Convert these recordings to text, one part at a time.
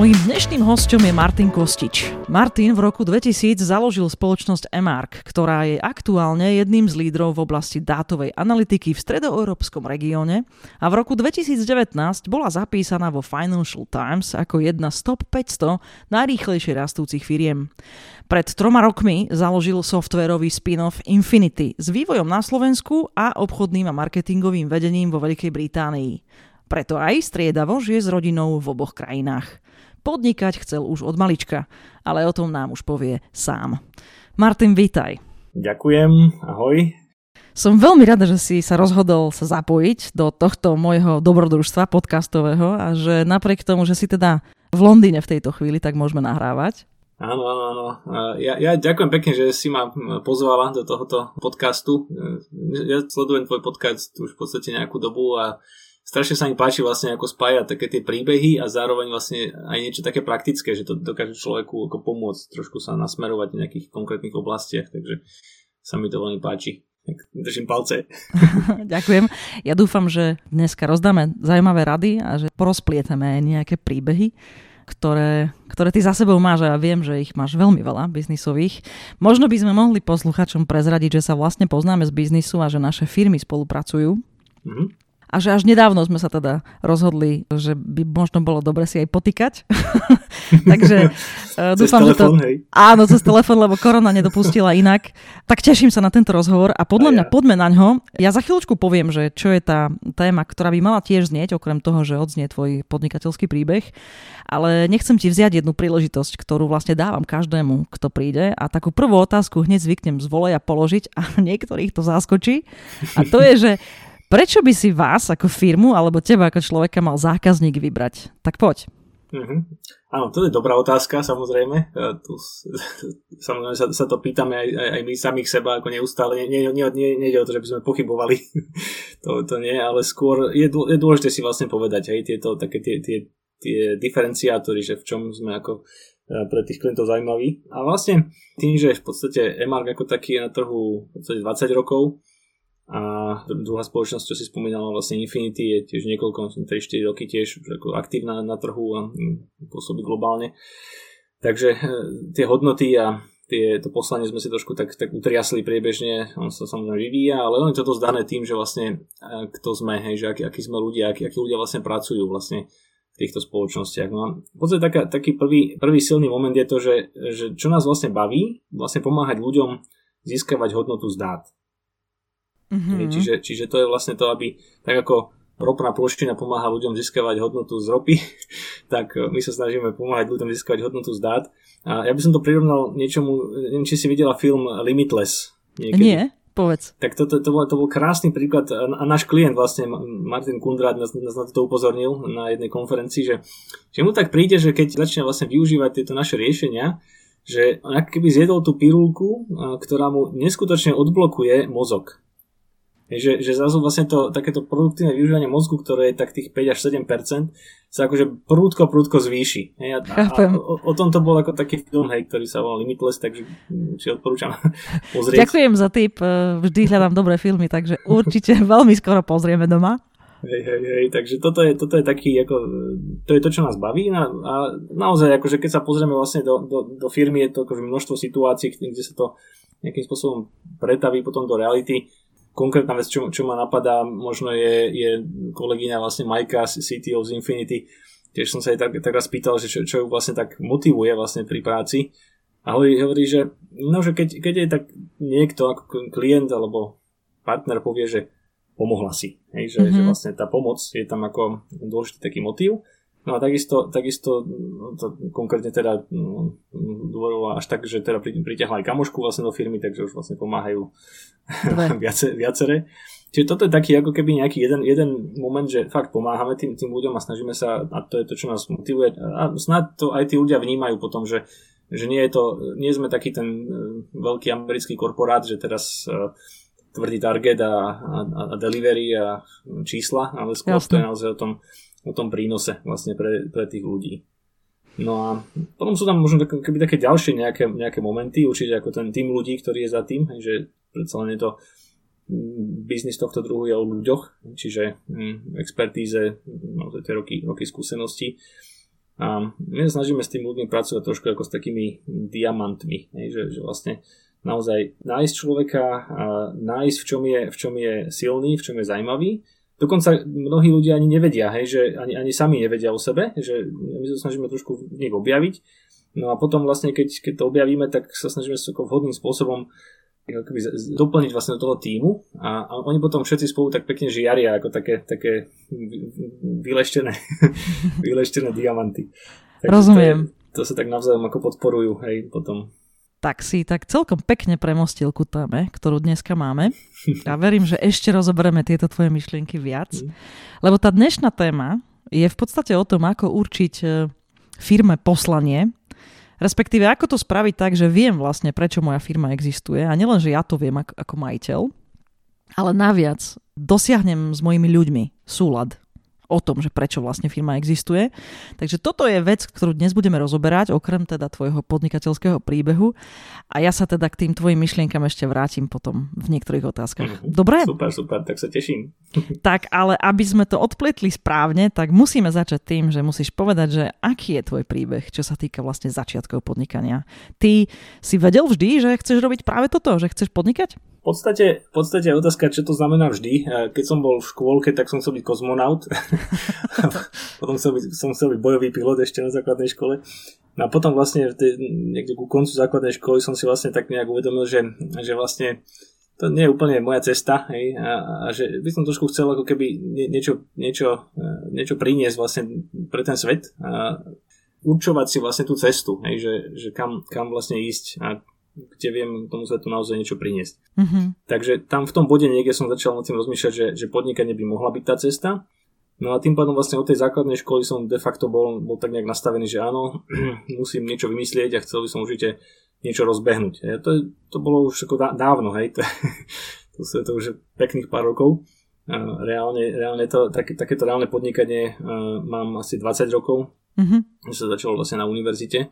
Mojím dnešným hostom je Martin Kostič. Martin v roku 2000 založil spoločnosť Emark, ktorá je aktuálne jedným z lídrov v oblasti dátovej analytiky v stredoeurópskom regióne a v roku 2019 bola zapísaná vo Financial Times ako jedna z top 500 najrýchlejšie rastúcich firiem. Pred troma rokmi založil softwarový spin-off Infinity s vývojom na Slovensku a obchodným a marketingovým vedením vo Veľkej Británii. Preto aj striedavo žije s rodinou v oboch krajinách. Podnikať chcel už od malička, ale o tom nám už povie sám. Martin, vítaj. Ďakujem, ahoj. Som veľmi rada, že si sa rozhodol sa zapojiť do tohto môjho dobrodružstva podcastového a že napriek tomu, že si teda v Londýne v tejto chvíli, tak môžeme nahrávať. Áno, áno, áno. Ja, ja ďakujem pekne, že si ma pozvala do tohoto podcastu. Ja sledujem tvoj podcast už v podstate nejakú dobu a strašne sa mi páči vlastne ako spájať také tie príbehy a zároveň vlastne aj niečo také praktické, že to dokáže človeku ako pomôcť trošku sa nasmerovať v nejakých konkrétnych oblastiach, takže sa mi to veľmi páči. Držím palce. Ďakujem. Ja dúfam, že dneska rozdáme zaujímavé rady a že porozplietame aj nejaké príbehy, ktoré, ktoré ty za sebou máš a ja viem, že ich máš veľmi veľa biznisových. Možno by sme mohli posluchačom prezradiť, že sa vlastne poznáme z biznisu a že naše firmy spolupracujú. Mm-hmm a že až nedávno sme sa teda rozhodli, že by možno bolo dobre si aj potýkať. Takže uh, dúfam, že to... Hej. Áno, cez telefón, lebo korona nedopustila inak. Tak teším sa na tento rozhovor a podľa a mňa ja. poďme na ňo. Ja za chvíľočku poviem, že čo je tá téma, ktorá by mala tiež znieť, okrem toho, že odznie tvoj podnikateľský príbeh. Ale nechcem ti vziať jednu príležitosť, ktorú vlastne dávam každému, kto príde. A takú prvú otázku hneď zvyknem z voleja položiť a niektorých to zaskočí. A to je, že Prečo by si vás ako firmu alebo teba ako človeka mal zákazník vybrať? Tak poď. Mm-hmm. Áno, to je dobrá otázka, samozrejme. E, tu, samozrejme sa, sa to pýtame aj, aj, aj my samých seba, ako neustále. Nie, nie, nie, nie, o to, že by sme pochybovali. to, to nie, ale skôr je, je dôležité si vlastne povedať, hej, tieto také tie, tie, tie diferenciátory, že v čom sme ako e, pre tých klientov zaujímaví. A vlastne tým, že v podstate Emark ako taký je na trhu v podstate 20 rokov, a druhá spoločnosť, čo si spomínala, vlastne Infinity, je tiež niekoľko, 3-4 roky tiež ako aktívna na trhu a mm, pôsobí globálne. Takže e, tie hodnoty a tie, to poslanie sme si trošku tak, tak utriasli priebežne, on sa samozrejme vyvíja, ale on je to dosť dané tým, že vlastne e, kto sme, hej, že akí, akí sme ľudia, akí, akí ľudia vlastne pracujú vlastne v týchto spoločnostiach. No a v podstate taká, taký prvý, prvý silný moment je to, že, že čo nás vlastne baví, vlastne pomáhať ľuďom získavať hodnotu z dát. Mm-hmm. Čiže, čiže to je vlastne to, aby tak ako ropná ploština pomáha ľuďom získavať hodnotu z ropy, tak e, my sa snažíme pomáhať ľuďom získavať hodnotu z dát. A ja by som to prirovnal niečomu, neviem, či si videla film Limitless. Niekedy. Nie, povedz. Tak to, to, to, bol, to bol krásny príklad a náš klient vlastne, Martin Kundrát nás, nás na to upozornil na jednej konferencii, že, že mu tak príde, že keď začne vlastne využívať tieto naše riešenia, že keby zjedol tú pirulku, ktorá mu neskutočne odblokuje mozog. Že, že zrazu vlastne to, takéto produktívne využívanie mozgu, ktoré je tak tých 5 až 7%, sa akože prúdko, prúdko zvýši. Hej, a, a o, o tom to bol ako taký film, hej, ktorý sa volal Limitless, takže si odporúčam pozrieť. Ďakujem za tip, e, vždy hľadám dobré filmy, takže určite veľmi skoro pozrieme doma. Hej, hej, hej, takže toto je, toto je taký, ako, to je to, čo nás baví a, a naozaj, akože keď sa pozrieme vlastne do, do, do firmy, je to akože množstvo situácií, kde sa to nejakým spôsobom pretaví potom do reality konkrétna vec, čo, čo ma napadá, možno je, je kolegyňa vlastne Majka, CTO z Infinity, tiež som sa jej tak, tak raz pýtal, že čo, čo ju vlastne tak motivuje vlastne pri práci. A hovorí, hovorí že, no, že keď, keď je tak niekto ako klient alebo partner povie, že pomohla si. Hej, že, mm-hmm. že vlastne tá pomoc je tam ako dôležitý taký motiv. No a takisto, takisto no, to konkrétne teda no, až tak, že teda pritiahla aj kamošku vlastne do firmy, takže už vlastne pomáhajú viace, viaceré. Čiže toto je taký ako keby nejaký jeden, jeden moment, že fakt pomáhame tým, tým ľuďom a snažíme sa, a to je to, čo nás motivuje. A snad to aj tí ľudia vnímajú potom, že, Že nie, je to, nie sme taký ten uh, veľký americký korporát, že teraz uh, tvrdý target a, a, a delivery a čísla, ale skôr Jasne. to je naozaj o tom, o tom prínose vlastne pre, pre tých ľudí. No a potom sú tam možno keby také ďalšie nejaké, nejaké momenty, určite ako ten tým ľudí, ktorý je za tým, že predsa len je to mm, biznis tohto druhu je o ľuďoch, čiže mm, expertíze, no, tie roky, roky skúseností. A my snažíme s tými ľuďmi pracovať trošku ako s takými diamantmi, hej, že, že vlastne naozaj nájsť človeka, nájsť v čom, je, v čom je silný, v čom je zaujímavý. Dokonca mnohí ľudia ani nevedia, hej, že ani, ani sami nevedia o sebe, že my sa snažíme trošku v nich objaviť. No a potom vlastne, keď, keď to objavíme, tak sa snažíme vhodným spôsobom akoby doplniť vlastne do toho týmu a, a oni potom všetci spolu tak pekne žiaria ako také, také vyleštené, vyleštené diamanty. Takže Rozumiem. To, to sa tak navzájom ako podporujú, hej, potom. Tak si tak celkom pekne premostil ku téme, ktorú dneska máme. A verím, že ešte rozoberieme tieto tvoje myšlienky viac. Lebo tá dnešná téma je v podstate o tom, ako určiť e, firme poslanie Respektíve, ako to spraviť tak, že viem vlastne, prečo moja firma existuje a nielen, že ja to viem ako, ako majiteľ, ale naviac dosiahnem s mojimi ľuďmi súlad o tom, že prečo vlastne firma existuje. Takže toto je vec, ktorú dnes budeme rozoberať, okrem teda tvojho podnikateľského príbehu. A ja sa teda k tým tvojim myšlienkam ešte vrátim potom v niektorých otázkach. Mm-hmm. Dobre? Super, super, tak sa teším. tak, ale aby sme to odpletli správne, tak musíme začať tým, že musíš povedať, že aký je tvoj príbeh, čo sa týka vlastne začiatkov podnikania. Ty si vedel vždy, že chceš robiť práve toto, že chceš podnikať? V podstate, v podstate je otázka, čo to znamená vždy. Keď som bol v škôlke, tak som chcel byť kozmonaut. potom som, byť, som chcel byť bojový pilot ešte na základnej škole. No a potom vlastne niekde ku koncu základnej školy som si vlastne tak nejak uvedomil, že, že vlastne to nie je úplne moja cesta hej, a, a že by som trošku chcel ako keby nie, niečo, niečo, e, niečo priniesť vlastne pre ten svet a určovať si vlastne tú cestu, hej, že, že kam, kam vlastne ísť a kde viem tomu svetu naozaj niečo priniesť. Mm-hmm. Takže tam v tom bode niekde som začal nad tým rozmýšľať, že, že podnikanie by mohla byť tá cesta. No a tým pádom vlastne od tej základnej školy som de facto bol, bol tak nejak nastavený, že áno, musím niečo vymyslieť a chcel by som určite niečo rozbehnúť. Ja, to, to bolo už ako dávno, hej, to, to, to, to už pekných pár rokov. Reálne, reálne to, tak, takéto reálne podnikanie uh, mám asi 20 rokov, mm-hmm. sa začalo vlastne na univerzite.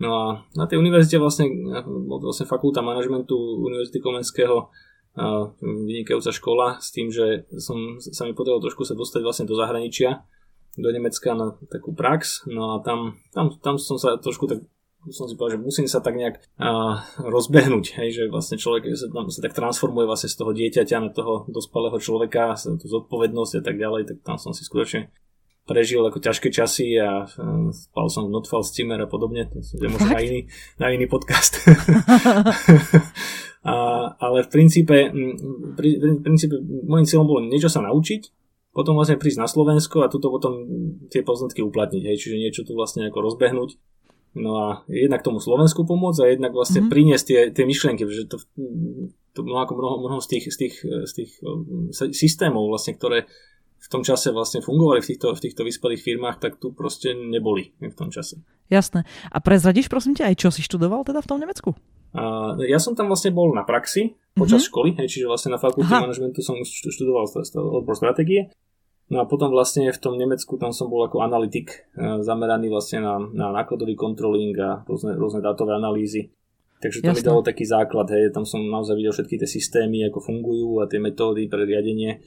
No a na tej univerzite vlastne, vlastne fakulta manažmentu Univerzity Komenského vynikajúca škola s tým, že som, sa mi podarilo trošku sa dostať vlastne do zahraničia, do Nemecka na takú prax, no a tam, tam, tam som sa trošku tak som si povedal, že musím sa tak nejak uh, rozbehnúť, hej, že vlastne človek sa, tam sa tak transformuje vlastne z toho dieťaťa na toho dospelého človeka, tú zodpovednosť a tak ďalej, tak tam som si skutočne prežil ako ťažké časy a uh, spal som v Notfall Steamer a podobne, to je možno na iný, na iný podcast. a, ale v princípe, pri, v princípe môjim cieľom bolo niečo sa naučiť, potom vlastne prísť na Slovensko a tuto potom tie poznatky uplatniť, hej, čiže niečo tu vlastne ako rozbehnúť. No a jednak tomu Slovensku pomôcť a jednak vlastne mm-hmm. priniesť tie, tie myšlienky, že to, to mnoho, mnoho, mnoho z tých, z tých, z tých um, systémov vlastne, ktoré tom čase vlastne fungovali v týchto, v týchto vyspelých firmách, tak tu proste neboli v tom čase. Jasné. A prezradíš prosím ťa aj čo si študoval teda v tom Nemecku? A, ja som tam vlastne bol na praxi počas mm-hmm. školy, čiže vlastne na fakulte manažmentu som študoval odbor stratégie. No a potom vlastne v tom Nemecku tam som bol ako analytik, e, zameraný vlastne na, na nákladový kontroling a rôzne, rôzne dátové analýzy. Takže to Jasne. mi dalo taký základ, hej, tam som naozaj videl všetky tie systémy, ako fungujú a tie metódy pre riadenie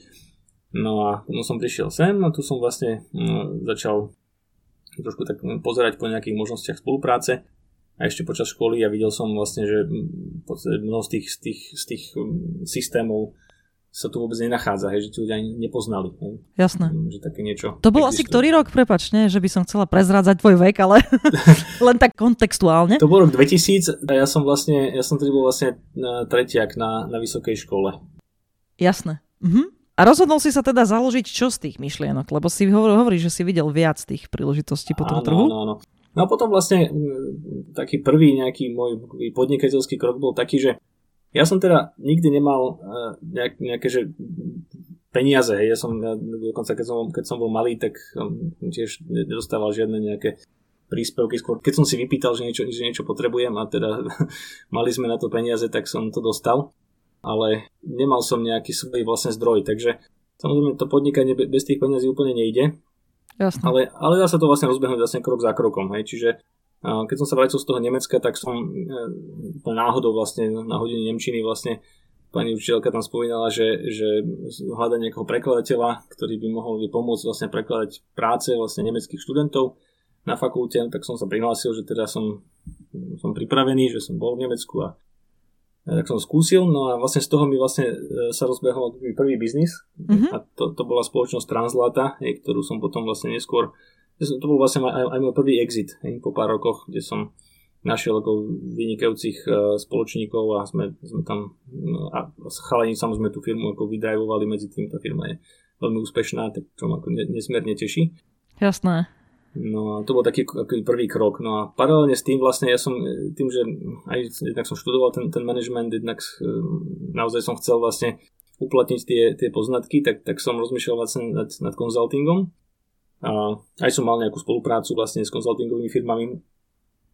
No a potom som prišiel sem a tu som vlastne no, začal trošku tak pozerať po nejakých možnostiach spolupráce. A ešte počas školy ja videl som vlastne, že mnoho z tých, z tých, z tých systémov sa tu vôbec nenachádza, hej, že tu ľudia ani nepoznali. Hej. Jasné. Že také niečo to bol existuje. asi ktorý rok, prepačne, že by som chcela prezrádzať tvoj vek, ale len tak kontextuálne. To bol rok 2000 a ja som vlastne, ja som tedy bol vlastne tretiak na, na vysokej škole. Jasné. Mhm. A rozhodol si sa teda založiť čo z tých myšlienok? Lebo si hovorí, hovorí že si videl viac tých príležitostí po tom áno, trhu. Áno, áno. No a potom vlastne taký prvý nejaký môj podnikateľský krok bol taký, že ja som teda nikdy nemal e, nejak, nejaké že peniaze. Ja som ja, dokonca keď som, keď som bol malý, tak tiež nedostával žiadne nejaké príspevky skôr. Keď som si vypýtal, že niečo, že niečo potrebujem a teda mali sme na to peniaze, tak som to dostal. Ale nemal som nejaký svoj vlastne zdroj, takže samozrejme to podnikanie bez tých peniazí úplne nejde. Jasne. Ale, ale dá sa to vlastne rozbehnúť vlastne krok za krokom. Hej. Čiže keď som sa vrátil z toho Nemecka, tak som e, náhodou vlastne na hodine Nemčiny vlastne pani učiteľka tam spomínala, že, že hľada nejakého prekladateľa, ktorý by mohol pomôcť vlastne prekladať práce vlastne nemeckých študentov na fakulte, tak som sa prihlásil, že teda som, som pripravený, že som bol v Nemecku a tak som skúsil, no a vlastne z toho mi vlastne e, sa rozbehol prvý biznis mm-hmm. a to, to bola spoločnosť Translata, ktorú som potom vlastne neskôr, to bol vlastne aj, aj môj prvý exit po pár rokoch, kde som našiel ako vynikajúcich e, spoločníkov a sme, sme tam no, a s chalanicom sme tú firmu ako vydrajvovali medzi tým, tá firma je veľmi úspešná, tak čo ma ako nesmierne teší. Jasné. No a to bol taký ako prvý krok. No a paralelne s tým vlastne ja som, tým, že aj jednak som študoval ten, ten management, jednak e, naozaj som chcel vlastne uplatniť tie, tie poznatky, tak, tak som rozmýšľal vlastne nad, nad konzultingom. A aj som mal nejakú spoluprácu vlastne s konzultingovými firmami.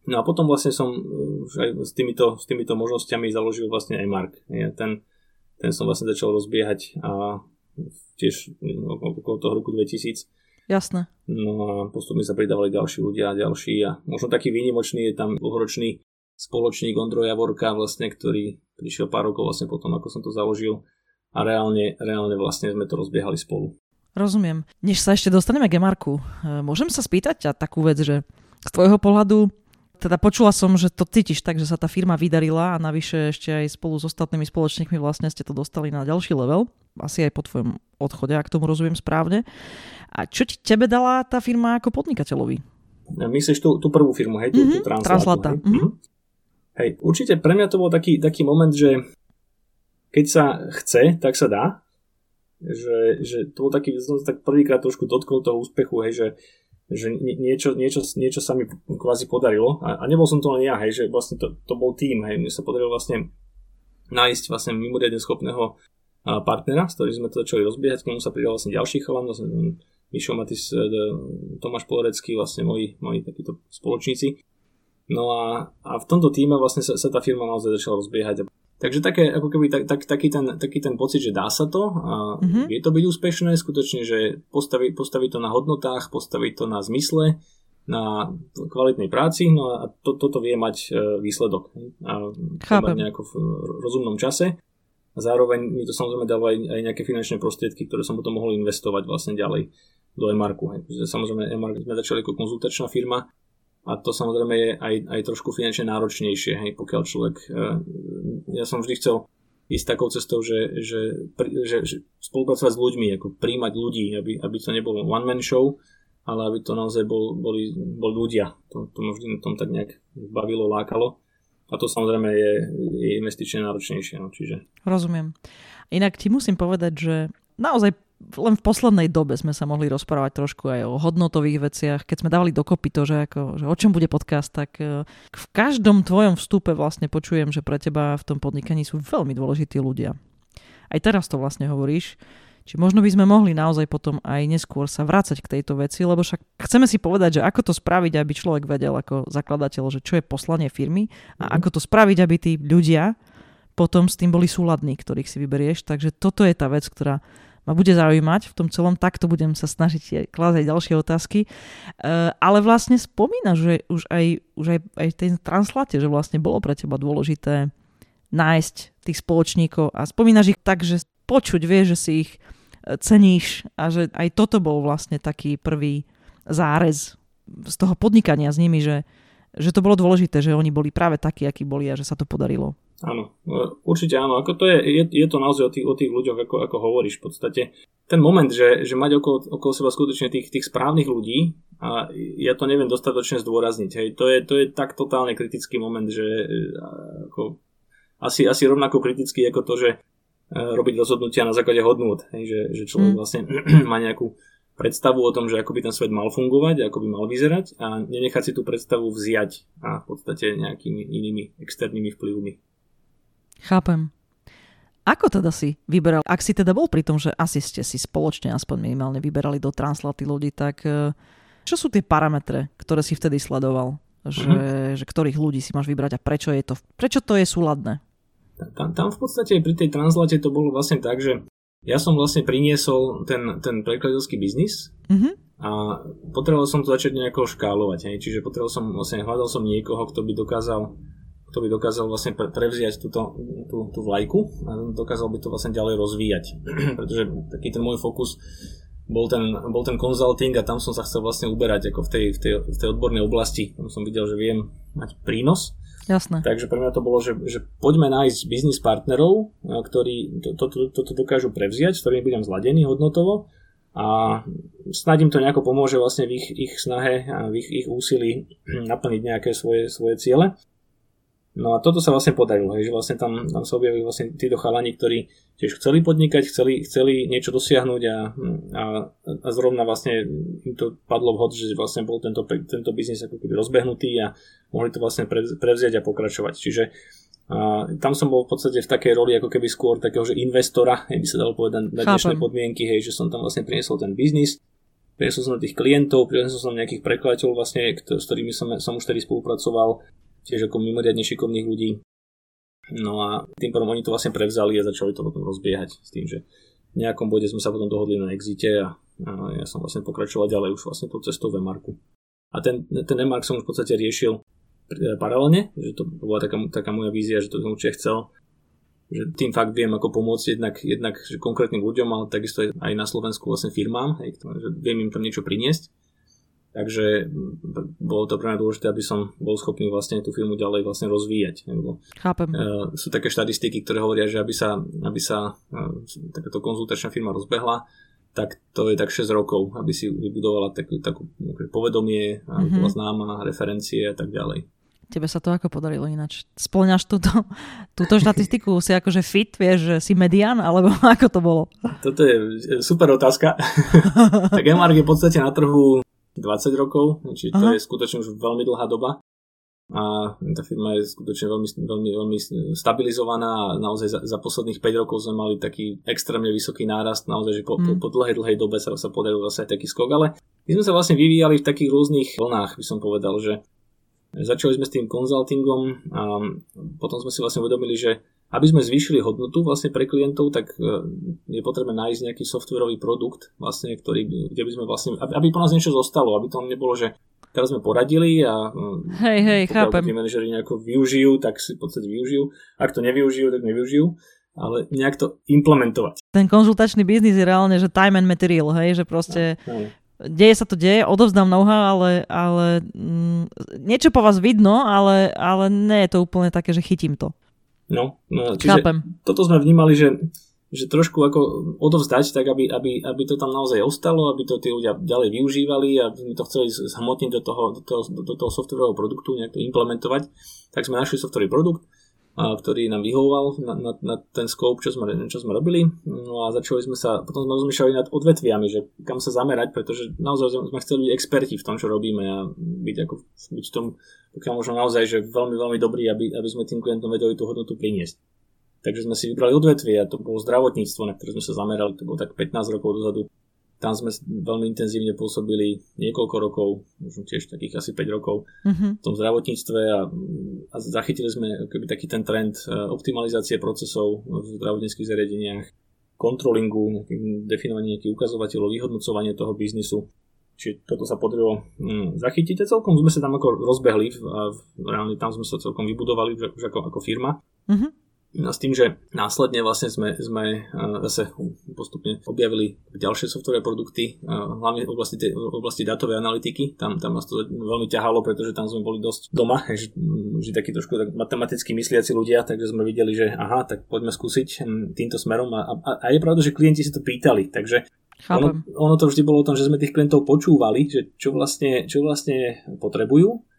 No a potom vlastne som už aj s týmito, s týmito možnosťami založil vlastne aj Mark. Ja ten, ten som vlastne začal rozbiehať a tiež no, okolo toho roku 2000 Jasné. No a postupne sa pridávali ďalší ľudia a ďalší a možno taký výnimočný je tam dlhoročný spoločník Ondro Javorka vlastne, ktorý prišiel pár rokov vlastne potom, ako som to založil a reálne, reálne vlastne sme to rozbiehali spolu. Rozumiem. Než sa ešte dostaneme k Marku, môžem sa spýtať ťa takú vec, že z tvojho pohľadu teda počula som, že to cítiš tak, že sa tá firma vydarila a navyše ešte aj spolu s ostatnými spoločníkmi vlastne ste to dostali na ďalší level, asi aj po tvojom odchode, ak tomu rozumiem správne. A čo ti tebe dala tá firma ako podnikateľovi? Myslíš tú, tú prvú firmu, hej? Mm-hmm, tú, tú Translata. Hej? Mm-hmm. hej, určite pre mňa to bol taký, taký moment, že keď sa chce, tak sa dá. Že, že to bol taký, som tak prvýkrát trošku dotkol toho úspechu, hej, že že niečo, niečo, niečo sa mi kvázi podarilo. A, a nebol som to len ja, hej, že vlastne to, to bol tým, hej, mne sa podarilo vlastne nájsť vlastne mimoriadne schopného partnera, s ktorým sme to začali rozbiehať, k tomu sa pridal vlastne ďalší chalan, vlastne Mišo Matis, e, Tomáš Polorecký, vlastne moji, moji takíto spoločníci. No a, a v tomto týme vlastne sa, sa tá firma naozaj začala rozbiehať Takže také, ako keby tak, tak, taký, ten, taký ten pocit, že dá sa to a mm-hmm. vie to byť úspešné, skutočne, že postaví, postaví to na hodnotách, postaví to na zmysle, na kvalitnej práci, no a to, toto vie mať e, výsledok. A Chápem. nejako v rozumnom čase. A zároveň mi to samozrejme dáva aj, aj nejaké finančné prostriedky, ktoré som potom mohol investovať vlastne ďalej do Emarku. Samozrejme, Emark sme začali ako konzultačná firma, a to samozrejme je aj, aj trošku finančne náročnejšie, hej, pokiaľ človek, e, ja som vždy chcel ísť takou cestou, že, že, že, že spolupracovať s ľuďmi, ako príjmať ľudí, aby, aby to nebolo one man show, ale aby to naozaj bol, boli, boli ľudia. To, to ma vždy na tom tak nejak bavilo, lákalo. A to samozrejme je, je investične náročnejšie. No, čiže... Rozumiem. Inak ti musím povedať, že naozaj len v poslednej dobe sme sa mohli rozprávať trošku aj o hodnotových veciach. Keď sme dávali dokopy to, že, ako, že o čom bude podcast, tak e, v každom tvojom vstupe vlastne počujem, že pre teba v tom podnikaní sú veľmi dôležití ľudia. Aj teraz to vlastne hovoríš. Či možno by sme mohli naozaj potom aj neskôr sa vrácať k tejto veci, lebo však chceme si povedať, že ako to spraviť, aby človek vedel ako zakladateľ, že čo je poslanie firmy a mm. ako to spraviť, aby tí ľudia potom s tým boli súladní, ktorých si vyberieš. Takže toto je tá vec, ktorá ma bude zaujímať v tom celom, takto budem sa snažiť klásť aj ďalšie otázky. Uh, ale vlastne spomínaš, že už aj, už aj, aj v tej translate, že vlastne bolo pre teba dôležité nájsť tých spoločníkov a spomínaš ich tak, že počuť, vieš, že si ich e, ceníš a že aj toto bol vlastne taký prvý zárez z toho podnikania s nimi, že, že to bolo dôležité, že oni boli práve takí, akí boli a že sa to podarilo. Áno, určite áno. Ako to je, je, je to naozaj o tých, o tých ľuďoch, ako, ako hovoríš v podstate. Ten moment, že, že mať okolo, okolo seba skutočne tých, tých správnych ľudí, a ja to neviem dostatočne zdôrazniť. Hej. To, je, to je tak totálne kritický moment, že ako, asi, asi rovnako kritický ako to, že e, robiť rozhodnutia na základe hodnôt. Hej, že, že človek mm. vlastne má nejakú predstavu o tom, že ako by ten svet mal fungovať, ako by mal vyzerať a nenechať si tú predstavu vziať a v podstate nejakými inými externými vplyvmi. Chápem. Ako teda si vyberal, ak si teda bol pri tom, že asi ste si spoločne aspoň minimálne vyberali do translaty ľudí, tak e, čo sú tie parametre, ktoré si vtedy sledoval? Že, mm-hmm. že ktorých ľudí si máš vybrať a prečo je to, prečo to je súladné? Tam, tam v podstate pri tej translate to bolo vlastne tak, že ja som vlastne priniesol ten, ten prekladateľský biznis mm-hmm. a potreboval som to začať nejako škálovať. Hej. Čiže potreboval som, vlastne hľadal som niekoho, kto by dokázal kto by dokázal vlastne prevziať túto, tú, tú vlajku a dokázal by to vlastne ďalej rozvíjať. Pretože taký ten môj fokus bol ten, bol ten consulting a tam som sa chcel vlastne uberať ako v tej, v tej, v tej odbornej oblasti. Tam som videl, že viem mať prínos Jasné. Takže pre mňa to bolo, že, že poďme nájsť biznis partnerov, ktorí toto to, to, to dokážu prevziať, s ktorými budem zladený hodnotovo a snad im to nejako pomôže vlastne v ich, ich snahe a v ich, ich úsilí naplniť nejaké svoje, svoje ciele. No a toto sa vlastne podarilo, hej, že vlastne tam, tam sa objavili vlastne títo chalani, ktorí tiež chceli podnikať, chceli, chceli niečo dosiahnuť a, a, a zrovna vlastne im to padlo vhod, že vlastne bol tento, tento biznis ako keby rozbehnutý a mohli to vlastne prevziať a pokračovať. Čiže a tam som bol v podstate v takej roli ako keby skôr takého, že investora, by sa dalo povedať na dnešné podmienky, hej, že som tam vlastne priniesol ten biznis, priniesol som tých klientov, priniesol som nejakých prekladateľov vlastne, s ktorými som, som už tedy spolupracoval, tiež ako mimoriadne šikovných ľudí. No a tým pádom oni to vlastne prevzali a začali to potom rozbiehať s tým, že v nejakom bode sme sa potom dohodli na exite a, a ja som vlastne pokračoval ďalej už vlastne tou cestou v Marku. A ten, ten Emark som už v podstate riešil paralelne, že to bola taká, taká moja vízia, že to som určite chcel, že tým fakt viem ako pomôcť jednak, jednak že konkrétnym ľuďom, ale takisto aj na Slovensku vlastne firmám, hej, že viem im tam niečo priniesť. Takže bolo to pre mňa dôležité, aby som bol schopný vlastne tú firmu ďalej vlastne rozvíjať. Lebo, Chápem. Uh, sú také štatistiky, ktoré hovoria, že aby sa, aby sa uh, takáto konzultačná firma rozbehla, tak to je tak 6 rokov, aby si vybudovala takú, takú povedomie, aby mm-hmm. bola známa, referencie a tak ďalej. Tebe sa to ako podarilo ináč? Splňaš túto, túto štatistiku? Si akože fit, vieš, že si median, alebo ako to bolo? Toto je super otázka. tak Emark je v podstate na trhu 20 rokov, čiže to Aha. je skutočne už veľmi dlhá doba a tá firma je skutočne veľmi, veľmi, veľmi stabilizovaná a naozaj za, za posledných 5 rokov sme mali taký extrémne vysoký nárast, naozaj, že po, mm. po, po dlhej, dlhej dobe sa, sa podaril zase taký skok, ale my sme sa vlastne vyvíjali v takých rôznych vlnách, by som povedal, že začali sme s tým konzultingom a potom sme si vlastne uvedomili, že aby sme zvýšili hodnotu vlastne pre klientov, tak e, je potrebné nájsť nejaký softwarový produkt, vlastne, ktorý, kde by sme vlastne, aby, po nás niečo zostalo, aby to nebolo, že teraz sme poradili a mm, hej, hej, chápem. tí manažeri nejako využijú, tak si v podstate využijú. Ak to nevyužijú, tak nevyužijú ale nejak to implementovať. Ten konzultačný biznis je reálne, že time and material, hej, že proste no, deje sa to deje, odovzdám know-how, ale, ale mm, niečo po vás vidno, ale, ale nie je to úplne také, že chytím to. No, no čiže Chápem. toto sme vnímali, že, že trošku ako odovzdať, tak aby, aby, aby to tam naozaj ostalo, aby to tí ľudia ďalej využívali a sme to chceli zhmotniť do toho, do toho, do toho softwarového produktu, nejak to implementovať, tak sme našli softwarový produkt, ktorý nám vyhovoval na, na, na ten scope, čo sme, čo sme robili. No a začali sme sa, potom sme rozmýšľali nad odvetviami, že kam sa zamerať, pretože naozaj sme chceli byť experti v tom, čo robíme a byť, ako, byť v tom, pokiaľ možno naozaj, že veľmi, veľmi dobrý, aby, aby sme tým klientom vedeli tú hodnotu priniesť. Takže sme si vybrali odvetvie a to bolo zdravotníctvo, na ktoré sme sa zamerali, to bolo tak 15 rokov dozadu tam sme veľmi intenzívne pôsobili niekoľko rokov, možno tiež takých asi 5 rokov mm-hmm. v tom zdravotníctve a, a zachytili sme keby taký ten trend e, optimalizácie procesov v zdravotníckých zariadeniach, kontrolingu, definovanie nejakých ukazovateľov, vyhodnocovanie toho biznisu. Čiže toto sa podarilo hm, zachytiť a celkom sme sa tam ako rozbehli a reálne tam sme sa celkom vybudovali už ako, ako firma. Mm-hmm. No s tým, že následne vlastne sme, sme zase postupne objavili ďalšie software produkty, hlavne v oblasti, tej, v oblasti datovej analytiky. Tam, tam nás to veľmi ťahalo, pretože tam sme boli dosť doma, že, že takí trošku tak matematicky mysliaci ľudia, takže sme videli, že aha, tak poďme skúsiť hm, týmto smerom. A, a, a je pravda, že klienti si to pýtali, takže ono, ono to vždy bolo o tom, že sme tých klientov počúvali, že čo vlastne, čo vlastne potrebujú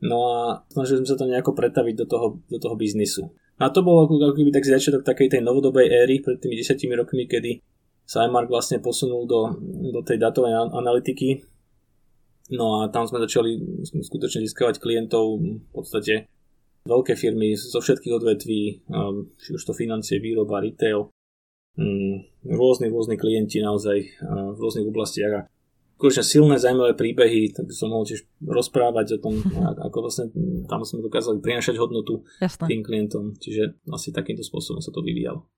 No a snažili sme sa to nejako pretaviť do toho, do toho biznisu. A to bolo ako keby tak začiatok takej tej novodobej éry pred tými desiatimi rokmi, kedy sa iMark vlastne posunul do, do tej datovej analytiky. No a tam sme začali skutočne získavať klientov v podstate veľké firmy zo všetkých odvetví, um, či už to financie, výroba, retail, mm, rôzni, rôzni klienti naozaj uh, v rôznych oblastiach. A skutočne silné, zaujímavé príbehy, tak som mohol tiež rozprávať o tom, ako vlastne tam sme dokázali prinašať hodnotu Jasné. tým klientom. Čiže asi takýmto spôsobom sa to vyvíjalo.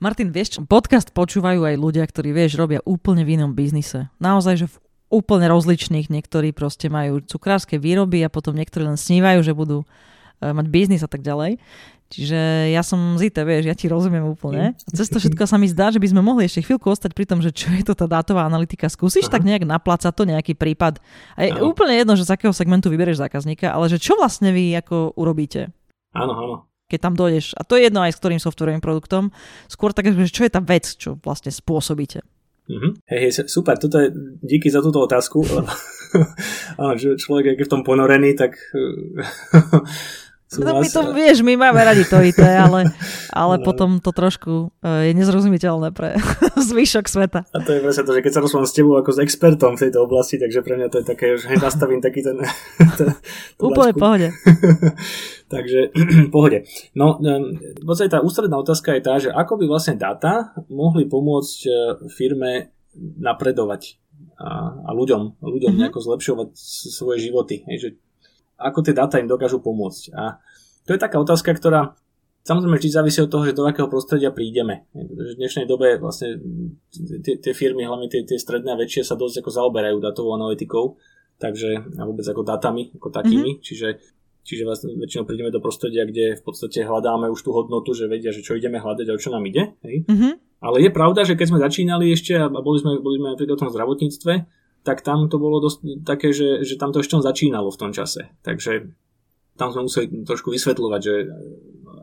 Martin, vieš, podcast počúvajú aj ľudia, ktorí, vieš, robia úplne v inom biznise. Naozaj, že v úplne rozličných, niektorí proste majú cukrárske výroby a potom niektorí len snívajú, že budú e, mať biznis a tak ďalej. Čiže ja som zíte, vieš, ja ti rozumiem úplne. A cez to všetko sa mi zdá, že by sme mohli ešte chvíľku ostať pri tom, že čo je to tá dátová analytika. Skúsiš Aha. tak nejak naplácať to nejaký prípad. A je áno. úplne jedno, že z akého segmentu vyberieš zákazníka, ale že čo vlastne vy ako urobíte? Áno, áno. Keď tam dojdeš. A to je jedno aj s ktorým softwarovým produktom. Skôr tak, že čo je tá vec, čo vlastne spôsobíte. Mm-hmm. Hej, hej, super, toto je, díky za túto otázku. Áno, že človek, je v tom ponorený, tak No my to vieš, my máme radi to IT, ale, ale no, potom to trošku uh, je nezrozumiteľné pre zvyšok sveta. A to je presne to, že keď sa rozprávam s tebou ako s expertom v tejto oblasti, takže pre mňa to je také, že nastavím taký ten... ten Úplne pohode. takže pohode. No, v podstate tá ústredná otázka je tá, že ako by vlastne dáta mohli pomôcť e, firme napredovať a, a ľuďom, ľuďom mm-hmm. nejako zlepšovať svoje životy. Hej, že ako tie dáta im dokážu pomôcť. A to je taká otázka, ktorá samozrejme vždy závisí od toho, že do akého prostredia prídeme. v dnešnej dobe vlastne tie, tie firmy, hlavne tie, tie stredné a väčšie, sa dosť ako zaoberajú datovou analytikou, takže a vôbec ako datami, ako takými, mm-hmm. čiže Čiže vlastne väčšinou prídeme do prostredia, kde v podstate hľadáme už tú hodnotu, že vedia, že čo ideme hľadať a o čo nám ide. Hej? Mm-hmm. Ale je pravda, že keď sme začínali ešte a boli sme, boli sme napríklad v tom zdravotníctve, tak tam to bolo dosť také, že, že tam to ešte začínalo v tom čase. Takže tam sme museli trošku vysvetľovať, že e,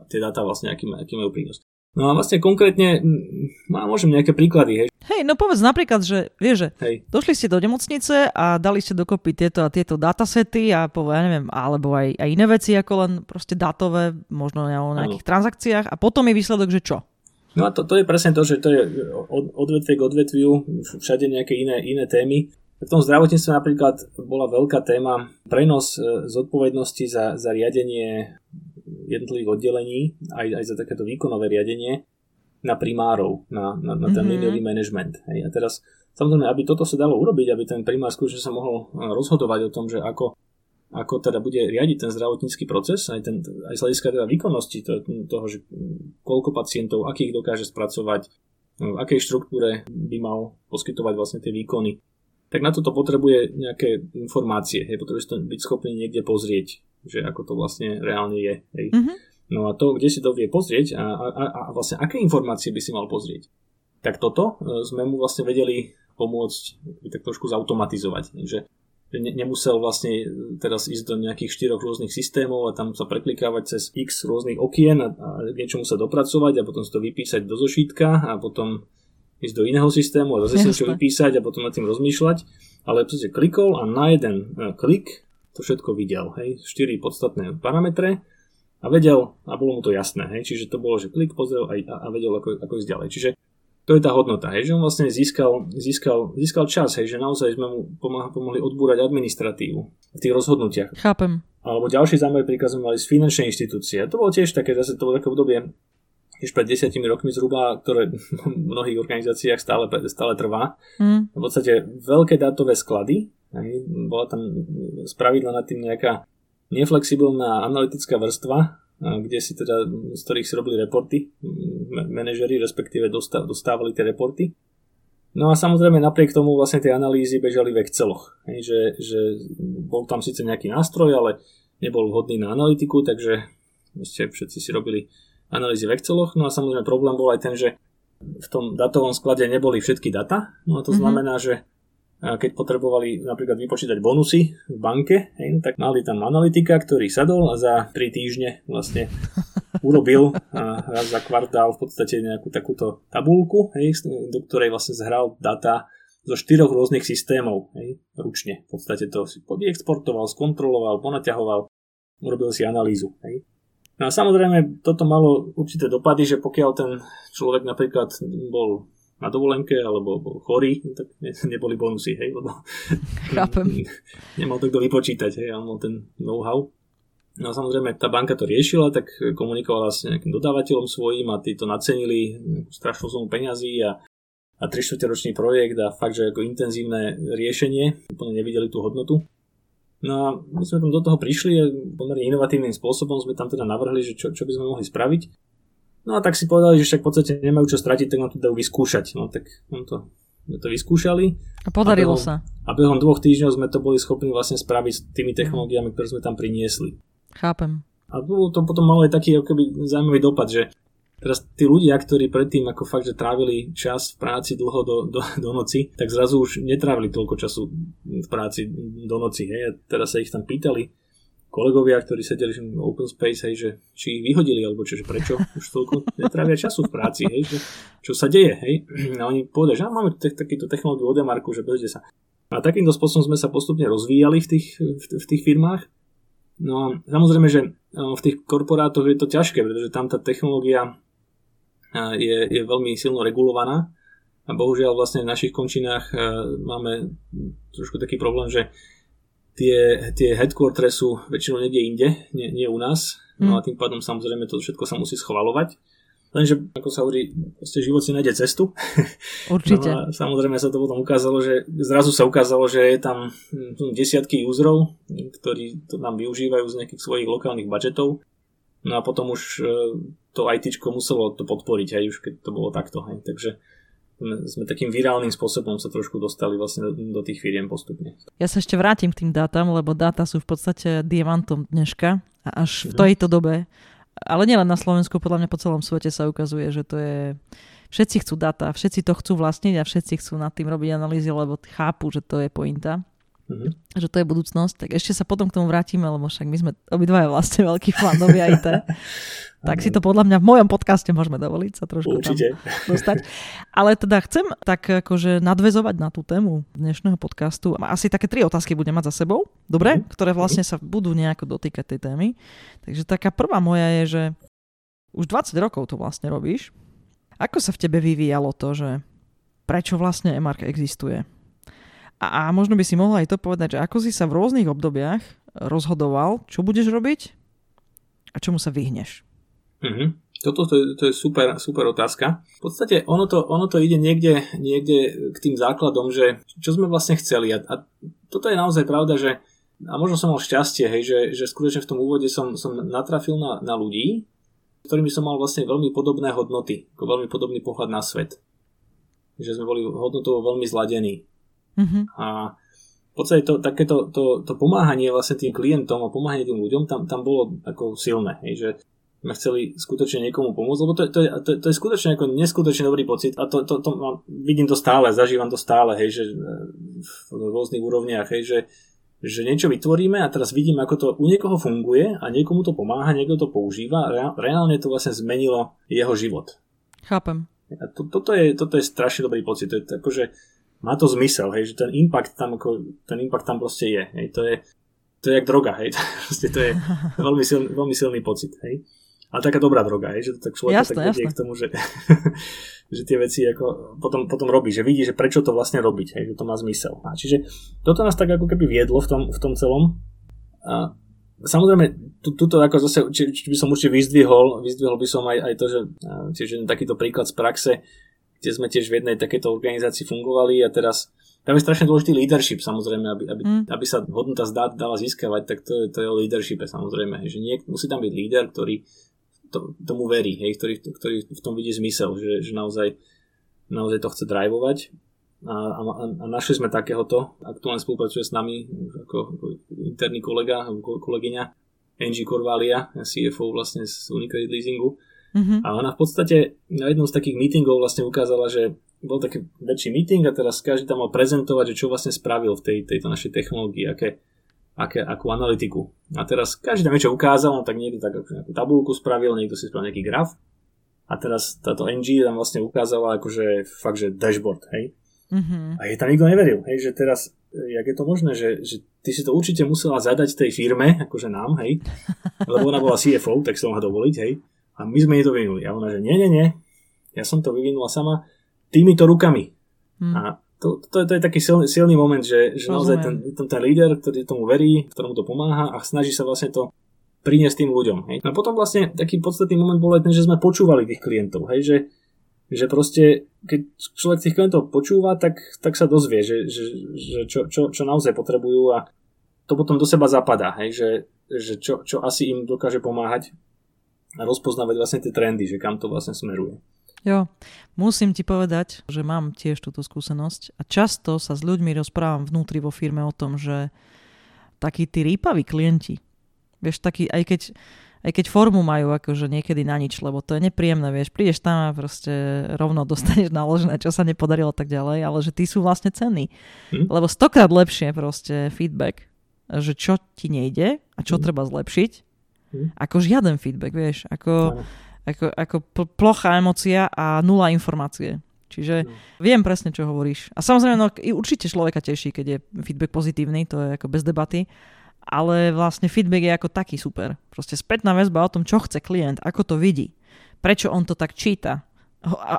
tie dáta vlastne aký, aký majú prínos. No a vlastne konkrétne, má, môžem nejaké príklady, hej. Hej, no povedz napríklad, že vieš, že hej. došli ste do nemocnice a dali ste dokopy tieto a tieto datasety a po, ja neviem, alebo aj, aj iné veci ako len proste datové, možno o nejakých ano. transakciách a potom je výsledok, že čo? No a to, to je presne to, že to je od odvetvie k odvetviu, všade nejaké iné, iné témy. V tom zdravotníctve napríklad bola veľká téma prenos e, zodpovednosti za, za riadenie jednotlivých oddelení, aj, aj za takéto výkonové riadenie na primárov, na, na, na ten mm-hmm. liniový management. Hej. A teraz samozrejme, aby toto sa dalo urobiť, aby ten primár skutočne sa mohol e, rozhodovať o tom, že ako, ako teda bude riadiť ten zdravotnícky proces, aj, ten, aj z hľadiska teda výkonnosti to, toho, že koľko pacientov, akých dokáže spracovať, v akej štruktúre by mal poskytovať vlastne tie výkony tak na toto potrebuje nejaké informácie, hej, potrebuje to byť schopný niekde pozrieť, že ako to vlastne reálne je. Hej. Mm-hmm. No a to, kde si to vie pozrieť a, a, a vlastne aké informácie by si mal pozrieť, tak toto e, sme mu vlastne vedeli pomôcť tak trošku zautomatizovať, že ne, nemusel vlastne teraz ísť do nejakých štyroch rôznych systémov a tam sa preklikávať cez x rôznych okien a, a niečomu sa dopracovať a potom si to vypísať do zošítka a potom ísť do iného systému a zase si niečo vypísať a potom nad tým rozmýšľať, ale proste klikol a na jeden e, klik to všetko videl, hej, štyri podstatné parametre a vedel, a bolo mu to jasné, hej, čiže to bolo, že klik pozrel a, a vedel, ako, ako ísť ďalej. Čiže to je tá hodnota, hej, že on vlastne získal, získal, získal čas, hej, že naozaj sme mu pomohli odbúrať administratívu v tých rozhodnutiach. Chápem. Alebo ďalší zámer príkaz mali z finančnej inštitúcie. To bolo tiež také, zase to bolo také obdobie než pred desiatimi rokmi zhruba, ktoré v mnohých organizáciách stále, stále trvá. Mm. V podstate veľké dátové sklady, hej, bola tam spravidla nad tým nejaká neflexibilná analytická vrstva, kde si teda, z ktorých si robili reporty, manažeri respektíve dostávali tie reporty. No a samozrejme napriek tomu vlastne tie analýzy bežali v Exceloch. Hej, že, že bol tam síce nejaký nástroj, ale nebol vhodný na analytiku, takže všetci si robili analýzy v Exceloch. No a samozrejme problém bol aj ten, že v tom datovom sklade neboli všetky data. No a to mm-hmm. znamená, že keď potrebovali napríklad vypočítať bonusy v banke, hej, no tak mali tam analytika, ktorý sadol a za 3 týždne vlastne urobil a raz za kvartál v podstate nejakú takúto tabulku, hej, do ktorej vlastne zhral data zo štyroch rôznych systémov, hej, ručne. V podstate to si exportoval, skontroloval, ponaťahoval, urobil si analýzu. Hej. No a samozrejme, toto malo určité dopady, že pokiaľ ten človek napríklad bol na dovolenke alebo bol chorý, tak neboli bonusy, hej, lebo Chápem. nemal to kto vypočítať, hej, on mal ten know-how. No a samozrejme, tá banka to riešila, tak komunikovala s nejakým dodávateľom svojím a tí to nacenili strašnú sumu peňazí a, a 3 ročný projekt a fakt, že ako intenzívne riešenie, úplne nevideli tú hodnotu. No a my sme tam do toho prišli a pomerne inovatívnym spôsobom sme tam teda navrhli, že čo, čo by sme mohli spraviť. No a tak si povedali, že však v podstate nemajú čo stratiť, tak nám to dajú vyskúšať. No tak nám to, sme to vyskúšali. A podarilo a behom, sa. A behom dvoch týždňov sme to boli schopní vlastne spraviť s tými technológiami, ktoré sme tam priniesli. Chápem. A to potom malo aj taký akoby, zaujímavý dopad, že Teraz tí ľudia, ktorí predtým ako fakt, že trávili čas v práci dlho do, do, do noci, tak zrazu už netrávili toľko času v práci do noci. Hej. Teraz sa ich tam pýtali kolegovia, ktorí sedeli v open space, hej, že či ich vyhodili, alebo čo, že prečo už toľko netrávia času v práci, hej, že čo sa deje, hej. A oni povedali, že máme t- takýto technológiu od Demarku, že bezde sa. A takýmto spôsobom sme sa postupne rozvíjali v tých, v, v tých firmách. No a samozrejme, že no, v tých korporátoch je to ťažké, pretože tam tá technológia je, je veľmi silno regulovaná a bohužiaľ vlastne v našich končinách e, máme trošku taký problém, že tie, tie headquartery sú väčšinou niekde inde, nie, nie u nás, no a hmm. tým pádom samozrejme to všetko sa musí schvalovať. Lenže, ako sa hovorí, proste život si nájde cestu. Určite. No a samozrejme sa to potom ukázalo, že zrazu sa ukázalo, že je tam hm, desiatky userov, ktorí to nám využívajú z nejakých svojich lokálnych budžetov No a potom už e, to IT muselo to podporiť, aj už keď to bolo takto. Hej. Takže sme takým virálnym spôsobom sa trošku dostali vlastne do, do tých firiem postupne. Ja sa ešte vrátim k tým dátam, lebo dáta sú v podstate diamantom dneška a až v mhm. tejto dobe, ale nielen na Slovensku, podľa mňa po celom svete sa ukazuje, že to je všetci chcú data, všetci to chcú vlastniť a všetci chcú nad tým robiť analýzy, lebo chápu, že to je pointa mm-hmm. že to je budúcnosť, tak ešte sa potom k tomu vrátime, lebo však my sme obidvaja vlastne veľkí fanovia IT. tak si to podľa mňa v mojom podcaste môžeme dovoliť sa trošku Určite. tam dostať. Ale teda chcem tak akože nadvezovať na tú tému dnešného podcastu. Asi také tri otázky budem mať za sebou, dobre? Mm-hmm. Ktoré vlastne sa budú nejako dotýkať tej témy. Takže taká prvá moja je, že už 20 rokov to vlastne robíš. Ako sa v tebe vyvíjalo to, že prečo vlastne Emark existuje? A, a možno by si mohla aj to povedať, že ako si sa v rôznych obdobiach rozhodoval, čo budeš robiť a čomu sa vyhneš. Mm-hmm. Toto to je, to je super, super otázka. V podstate ono to, ono to ide niekde, niekde k tým základom, že čo sme vlastne chceli. A, a toto je naozaj pravda, že a možno som mal šťastie, hej, že, že skutočne v tom úvode som, som natrafil na, na ľudí, ktorými som mal vlastne veľmi podobné hodnoty, ako veľmi podobný pohľad na svet. Že sme boli hodnotovo veľmi zladení. Mm-hmm. A v podstate to, takéto to, to pomáhanie vlastne tým klientom a pomáhanie tým ľuďom tam, tam bolo ako silné, hej, že sme chceli skutočne niekomu pomôcť, lebo to, to, to, to je skutočne ako neskutočne dobrý pocit a to, to, to, to vidím to stále, zažívam to stále, hej, že v rôznych úrovniach, hej, že, že niečo vytvoríme a teraz vidím, ako to u niekoho funguje a niekomu to pomáha, niekto to používa a reálne to vlastne zmenilo jeho život. Chápem. A to, toto, je, toto je strašne dobrý pocit. To je akože, má to zmysel, hej, že ten impact tam, ako, ten impact tam proste je, hej, to je, to je jak droga, hej, proste to je veľmi silný, veľmi silný pocit, hej. Ale taká dobrá droga, hej, že to tak človek jasne, tak vedie k tomu, že, že tie veci ako potom, potom robí, že vidí, že prečo to vlastne robiť, hej, že to má zmysel. A čiže toto nás tak ako keby viedlo v tom, v tom celom. A samozrejme, tu, tuto ako zase, či, či by som určite vyzdvihol, vyzdvihol by som aj, aj to, že tiež takýto príklad z praxe, kde sme tiež v jednej takéto organizácii fungovali a teraz tam je strašne dôležitý leadership samozrejme, aby, aby, mm. aby sa hodnota z dát dala získavať, tak to, je, to je o leadershipe samozrejme, že nie, musí tam byť líder, ktorý to, tomu verí, hej, ktorý, ktorý v tom vidí zmysel, že, že naozaj, naozaj to chce drivovať a, a, a našli sme takéhoto, aktuálne spolupracuje s nami ako, ako interný kolega, kolegyňa Angie Corvalia, CFO vlastne z Unicredit Leasingu, Mm-hmm. A ona v podstate na jednom z takých meetingov vlastne ukázala, že bol taký väčší meeting a teraz každý tam mal prezentovať, že čo vlastne spravil v tej, tejto našej technológii, aké, aké, akú analytiku. A teraz každý tam niečo ukázal, no tak niekto tak nejakú tabulku spravil, niekto si spravil nejaký graf. A teraz táto NG tam vlastne ukázala akože fakt, že dashboard, hej. Mm-hmm. A jej tam nikto neveril, hej, že teraz, jak je to možné, že, že ty si to určite musela zadať tej firme, akože nám, hej, lebo ona bola CFO, tak to mohla dovoliť, hej. A my sme jej to vyvinuli. A ona, že nie, nie, nie, ja som to vyvinula sama týmito rukami. Hmm. A to, to, to je taký silný, silný moment, že, že naozaj ten, ten, ten líder, ktorý tomu verí, ktorému to pomáha a snaží sa vlastne to priniesť tým ľuďom. Hej. No a potom vlastne taký podstatný moment bol aj ten, že sme počúvali tých klientov, hej, že, že proste, keď človek tých klientov počúva, tak, tak sa dozvie, že, že, že čo, čo, čo naozaj potrebujú a to potom do seba zapadá, hej, že, že čo, čo asi im dokáže pomáhať a rozpoznávať vlastne tie trendy, že kam to vlastne smeruje. Jo, musím ti povedať, že mám tiež túto skúsenosť a často sa s ľuďmi rozprávam vnútri vo firme o tom, že takí tí rýpaví klienti, vieš, taký, aj keď aj keď formu majú akože niekedy na nič, lebo to je nepríjemné, vieš, prídeš tam a proste rovno dostaneš naložené, čo sa nepodarilo tak ďalej, ale že tí sú vlastne cenní. Hm? Lebo stokrát lepšie proste feedback, že čo ti nejde a čo hm? treba zlepšiť, hm? ako žiaden feedback, vieš, ako, ako, ako plochá emocia a nula informácie. Čiže no. viem presne, čo hovoríš. A samozrejme, no, určite človeka teší, keď je feedback pozitívny, to je ako bez debaty ale vlastne feedback je ako taký super. Proste spätná väzba o tom, čo chce klient, ako to vidí, prečo on to tak číta.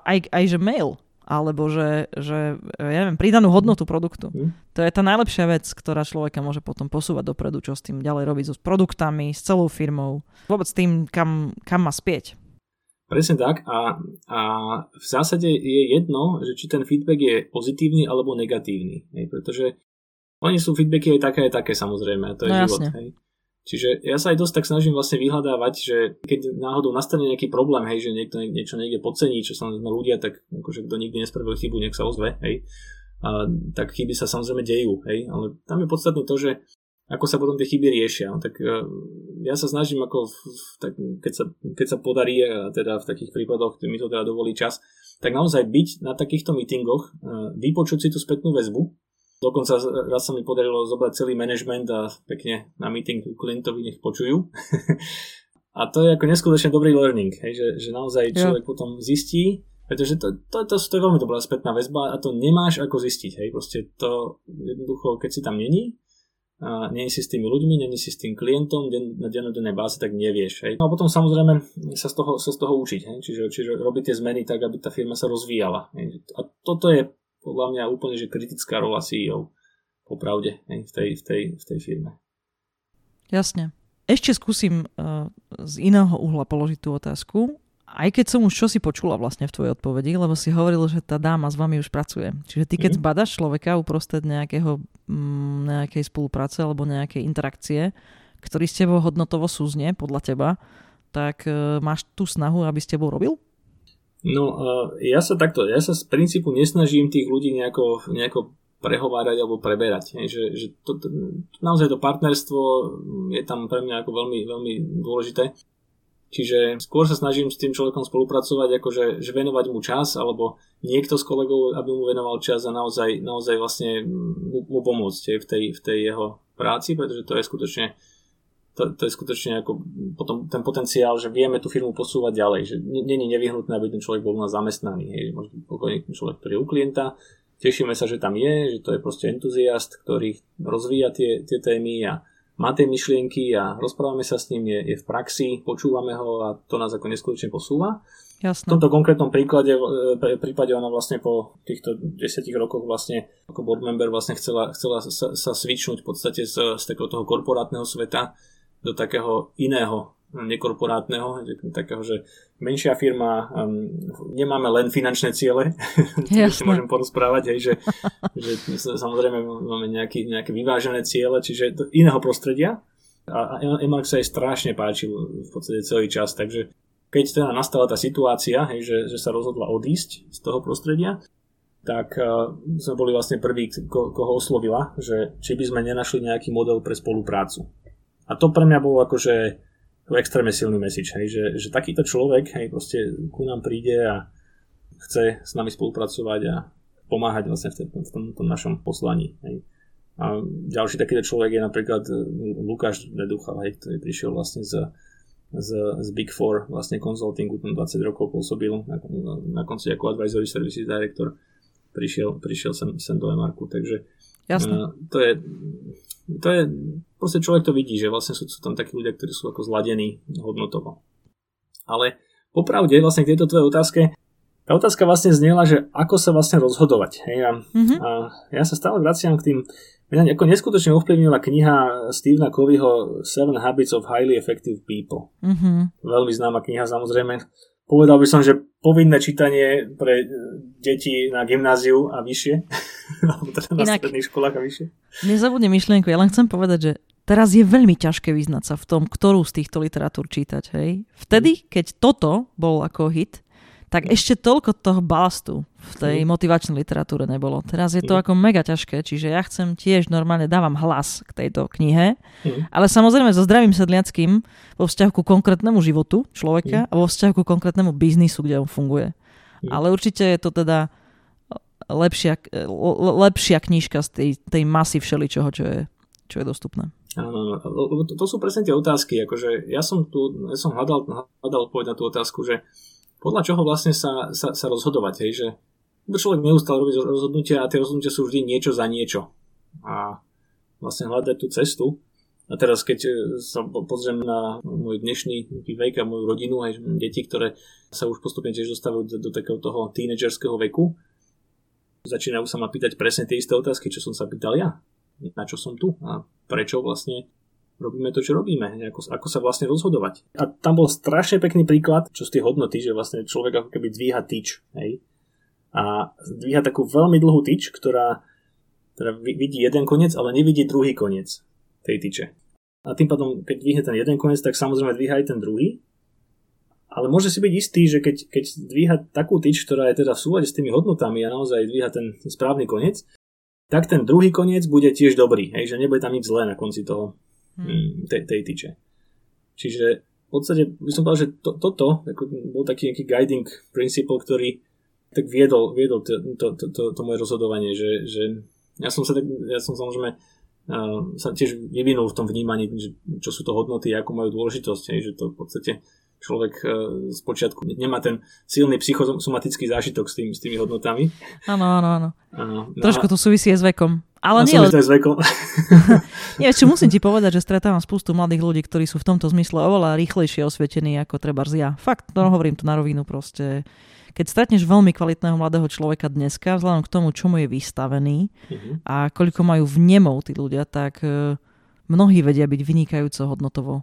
Aj, aj že mail, alebo že, že ja neviem, pridanú hodnotu produktu. Mm. To je tá najlepšia vec, ktorá človeka môže potom posúvať dopredu, čo s tým ďalej robiť so produktami, s celou firmou, vôbec s tým, kam, kam má spieť. Presne tak a, a v zásade je jedno, že či ten feedback je pozitívny alebo negatívny. Hej, pretože oni sú feedbacky aj také, aj také samozrejme, to je no, život. Hej. Čiže ja sa aj dosť tak snažím vlastne vyhľadávať, že keď náhodou nastane nejaký problém, hej, že niekto niečo niekde podcení, čo sa ľudia, tak akože kto nikdy nespravil chybu, nech sa ozve, hej. A, tak chyby sa samozrejme dejú, hej, ale tam je podstatné to, že ako sa potom tie chyby riešia. No, tak uh, ja sa snažím ako, v, tak, keď, sa, keď sa podarí, a teda v takých prípadoch, mi to teda dovolí čas, tak naozaj byť na takýchto meetingoch, uh, vypočuť si tú spätnú väzbu, Dokonca raz sa mi podarilo zobrať celý management a pekne na meeting klientovi nech počujú. a to je ako neskutočne dobrý learning, hej, že, že naozaj človek ja. potom zistí, pretože to, to, to, to je veľmi dobrá spätná väzba a to nemáš ako zistiť. Hej. Proste to jednoducho, keď si tam není, a nie si s tými ľuďmi, nie si s tým klientom den, na dennodennej báze, tak nevieš. Hej. No a potom samozrejme sa z toho, sa z toho učiť. Hej. Čiže, čiže robiť tie zmeny tak, aby tá firma sa rozvíjala. Hej. A toto je podľa mňa úplne že kritická rola CEO popravde v tej, v tej, v tej firme. Jasne. Ešte skúsim uh, z iného uhla položiť tú otázku. Aj keď som už čosi počula vlastne v tvojej odpovedi, lebo si hovoril, že tá dáma s vami už pracuje. Čiže ty keď mm. zbadaš človeka uprostred nejakého, mm, nejakej spolupráce alebo nejakej interakcie, ktorý s tebou hodnotovo súzne podľa teba, tak uh, máš tú snahu, aby s tebou robil? No, ja sa takto, ja sa z princípu nesnažím tých ľudí nejako, nejako prehovárať alebo preberať. Že, že to, to, naozaj to partnerstvo je tam pre mňa ako veľmi, veľmi dôležité. Čiže skôr sa snažím s tým človekom spolupracovať, akože že venovať mu čas, alebo niekto z kolegov, aby mu venoval čas a naozaj, naozaj vlastne mu pomôcť v tej, v tej jeho práci, pretože to je skutočne to, to je skutočne ako potom ten potenciál, že vieme tú firmu posúvať ďalej, že není nevyhnutné, aby ten človek bol u nás zamestnaný, hej, možno pokojný človek, ktorý je u klienta, tešíme sa, že tam je, že to je proste entuziast, ktorý rozvíja tie, tie témy a má tie myšlienky a rozprávame sa s ním, je, je v praxi, počúvame ho a to nás ako neskutočne posúva. Jasne. V tomto konkrétnom príklade, e, prípade ona vlastne po týchto desiatich rokoch vlastne ako board member vlastne chcela, chcela sa, sa switchnúť v podstate z, z takého toho korporátneho sveta do takého iného nekorporátneho, takého, že menšia firma, um, nemáme len finančné ciele, si môžem porozprávať, hej, že, že samozrejme máme nejaký, nejaké vyvážené ciele, čiže do iného prostredia a, Emark sa jej strašne páčil v podstate celý čas, takže keď teda nastala tá situácia, hej, že, že sa rozhodla odísť z toho prostredia, tak uh, sme boli vlastne prví, ko, koho oslovila, že či by sme nenašli nejaký model pre spoluprácu. A to pre mňa bolo akože extrémne silný message, hej, že, že takýto človek hej, proste ku nám príde a chce s nami spolupracovať a pomáhať vlastne v, tom, v tom, tom našom poslaní. Hej. A ďalší takýto človek je napríklad e, Lukáš Neducha, hej, ktorý prišiel vlastne z, z, z Big Four vlastne konzultingu, tam 20 rokov pôsobil, na, na konci ako advisory services director prišiel, prišiel sem, sem do Emarku, takže Jasne. Uh, to je to je, proste človek to vidí, že vlastne sú, sú tam takí ľudia, ktorí sú ako zladení hodnotovo. Ale popravde vlastne k tejto tvojej otázke, tá otázka vlastne znela, že ako sa vlastne rozhodovať. Hej? A, mm-hmm. a ja sa stále vraciam k tým, mňa ako neskutočne ovplyvnila kniha Stevena Coveyho Seven Habits of Highly Effective People. Mm-hmm. Veľmi známa kniha samozrejme. Povedal by som, že povinné čítanie pre deti na gymnáziu a vyššie, teda na Inak, stredných školách a vyššie. Nezabudne myšlienku, ja len chcem povedať, že teraz je veľmi ťažké vyznať sa v tom, ktorú z týchto literatúr čítať. Hej? Vtedy, keď toto bol ako hit, tak ešte toľko toho balastu v tej mm. motivačnej literatúre nebolo. Teraz je to mm. ako mega ťažké, čiže ja chcem tiež normálne dávam hlas k tejto knihe, mm. ale samozrejme so zdravým sedliackým vo vzťahu ku konkrétnemu životu človeka a vo vzťahu ku konkrétnemu biznisu, kde on funguje. Ale určite je to teda lepšia, lepšia knižka z tej, tej masy všeličoho, čo je, čo je dostupné. Áno, to, to sú presne tie otázky. Akože ja som tu, ja som hľadal, hľadal odpoveď na tú otázku, že podľa čoho vlastne sa, sa, sa rozhodovať, hej, že človek neustále robí rozhodnutia a tie rozhodnutia sú vždy niečo za niečo. A vlastne hľadať tú cestu. A teraz keď e, sa pozriem na môj dnešný vek a moju rodinu, aj deti, ktoré sa už postupne tiež dostávajú do, do takého toho tínedžerského veku, začínajú sa ma pýtať presne tie isté otázky, čo som sa pýtal ja. Na čo som tu a prečo vlastne robíme to, čo robíme, ako, ako sa vlastne rozhodovať. A tam bol strašne pekný príklad, čo z tie hodnoty, že vlastne človek ako keby dvíha tyč, hej? A dvíha takú veľmi dlhú tyč, ktorá teda vidí jeden koniec, ale nevidí druhý koniec tej tyče. A tým pádom, keď dvihne ten jeden koniec, tak samozrejme dvíha aj ten druhý. Ale môže si byť istý, že keď, keď dvíha takú tyč, ktorá je teda v súlade s tými hodnotami a naozaj dvíha ten správny koniec, tak ten druhý koniec bude tiež dobrý, hej, že nebude tam nič zlé na konci toho, hmm. tej, tej tyče. Čiže v podstate by som povedal, že to, toto ako bol taký nejaký guiding principle, ktorý tak viedol, viedol to, to, to, to, to moje rozhodovanie, že, že ja som sa tak, ja som samozrejme uh, sa tiež vyvinul v tom vnímaní, že, čo sú to hodnoty, ako majú dôležitosť, že to v podstate človek uh, z počiatku nemá ten silný psychosomatický zážitok s, tým, s tými hodnotami. Áno, áno, áno. Uh, Trošku to súvisí s vekom. Ale nie, s vekom. nie, čo musím ti povedať, že stretávam spustu mladých ľudí, ktorí sú v tomto zmysle oveľa rýchlejšie osvietení ako treba ja. Fakt, to hovorím to na rovinu proste. Keď stretneš veľmi kvalitného mladého človeka dneska, vzhľadom k tomu, čo mu je vystavený uh-huh. a koľko majú vnemov tí ľudia, tak uh, mnohí vedia byť vynikajúco hodnotovo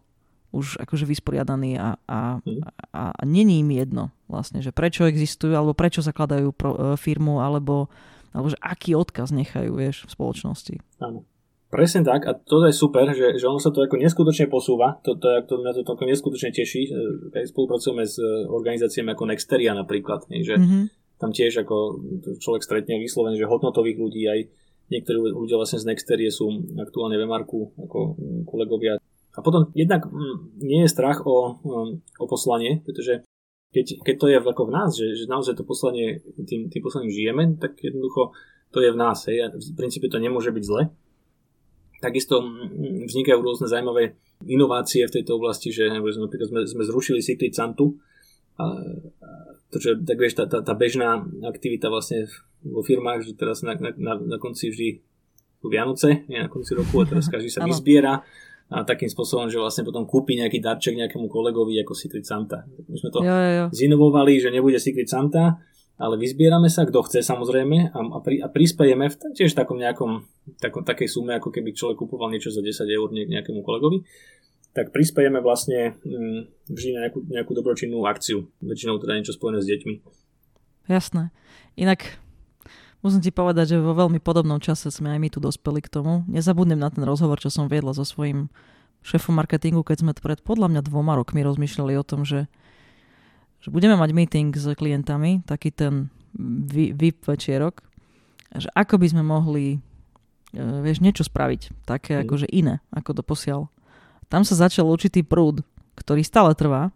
už akože vysporiadaní a, a, uh-huh. a, a není im jedno vlastne, že prečo existujú, alebo prečo zakladajú pro, uh, firmu, alebo alebo že aký odkaz nechajú, vieš, v spoločnosti. Áno. Presne tak a to je super, že, že ono sa to ako neskutočne posúva, to, to, to, mňa to ako neskutočne teší, keď spolupracujeme s e, organizáciami ako Nexteria napríklad, že mm-hmm. tam tiež ako človek stretne vyslovene, že hodnotových ľudí aj niektorí ľudia vlastne z Nexterie sú aktuálne v Marku ako kolegovia. A potom jednak nie je strach o, o poslanie, pretože keď, keď to je ako v nás, že, že naozaj to poslanie, tým, tým poslaním žijeme, tak jednoducho to je v nás. Hej, a v princípe to nemôže byť zle. Takisto vznikajú rôzne zaujímavé inovácie v tejto oblasti, že napríklad sme, sme zrušili Secret Santu, a, a to, čo, tak vieš, tá, tá, tá bežná aktivita vlastne vo firmách, že teraz na, na, na konci vždy Vianoce, nie na konci roku a teraz každý sa vyzbiera a takým spôsobom, že vlastne potom kúpi nejaký darček nejakému kolegovi ako Secret Santa. My sme to jo, jo, zinovovali, že nebude Secret Santa, ale vyzbierame sa, kto chce samozrejme a, a, pri, a prispejeme v tiež takom nejakom takom, takej sume, ako keby človek kupoval niečo za 10 eur nejakému kolegovi, tak prispejeme vlastne mm, vždy na nejakú, nejakú dobročinnú akciu. Väčšinou teda niečo spojené s deťmi. Jasné. Inak Musím ti povedať, že vo veľmi podobnom čase sme aj my tu dospeli k tomu. Nezabudnem na ten rozhovor, čo som viedla so svojím šéfom marketingu, keď sme pred podľa mňa dvoma rokmi rozmýšľali o tom, že, že budeme mať meeting s klientami, taký ten VIP večierok, že ako by sme mohli e, vieš, niečo spraviť, také mm. akože iné, ako to posiaľ. Tam sa začal určitý prúd, ktorý stále trvá.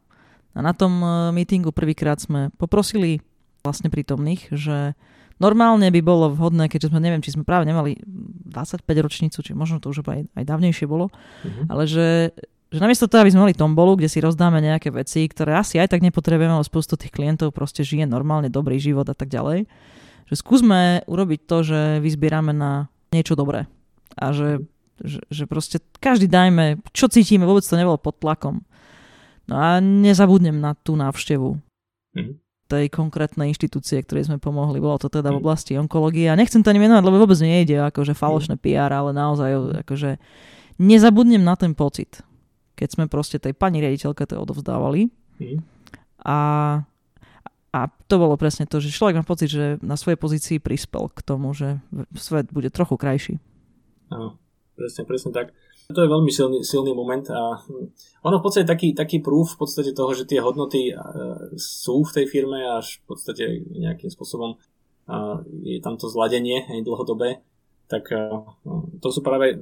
A na tom e, meetingu prvýkrát sme poprosili vlastne prítomných, že Normálne by bolo vhodné, keďže sme, neviem, či sme práve nemali 25 ročnicu, či možno to už aj, aj dávnejšie bolo, uh-huh. ale že, že namiesto toho, aby sme mali tombolu, kde si rozdáme nejaké veci, ktoré asi aj tak nepotrebujeme, ale spoustu tých klientov proste žije normálne dobrý život a tak ďalej, že skúsme urobiť to, že vyzbierame na niečo dobré. A že, že, že proste každý dajme, čo cítime, vôbec to nebolo pod tlakom. No a nezabudnem na tú návštevu. Mm tej konkrétnej inštitúcie, ktorej sme pomohli. Bolo to teda v mm. oblasti onkológie a nechcem to ani menovať, lebo vôbec nejde akože falošné mm. PR, ale naozaj akože nezabudnem na ten pocit, keď sme proste tej pani riaditeľke to odovzdávali mm. a A to bolo presne to, že človek má pocit, že na svojej pozícii prispel k tomu, že svet bude trochu krajší. Áno, presne, presne tak. To je veľmi silný, silný moment a ono v podstate taký, taký proof v podstate toho, že tie hodnoty sú v tej firme až v podstate nejakým spôsobom je tam to zladenie aj dlhodobé, tak to sú práve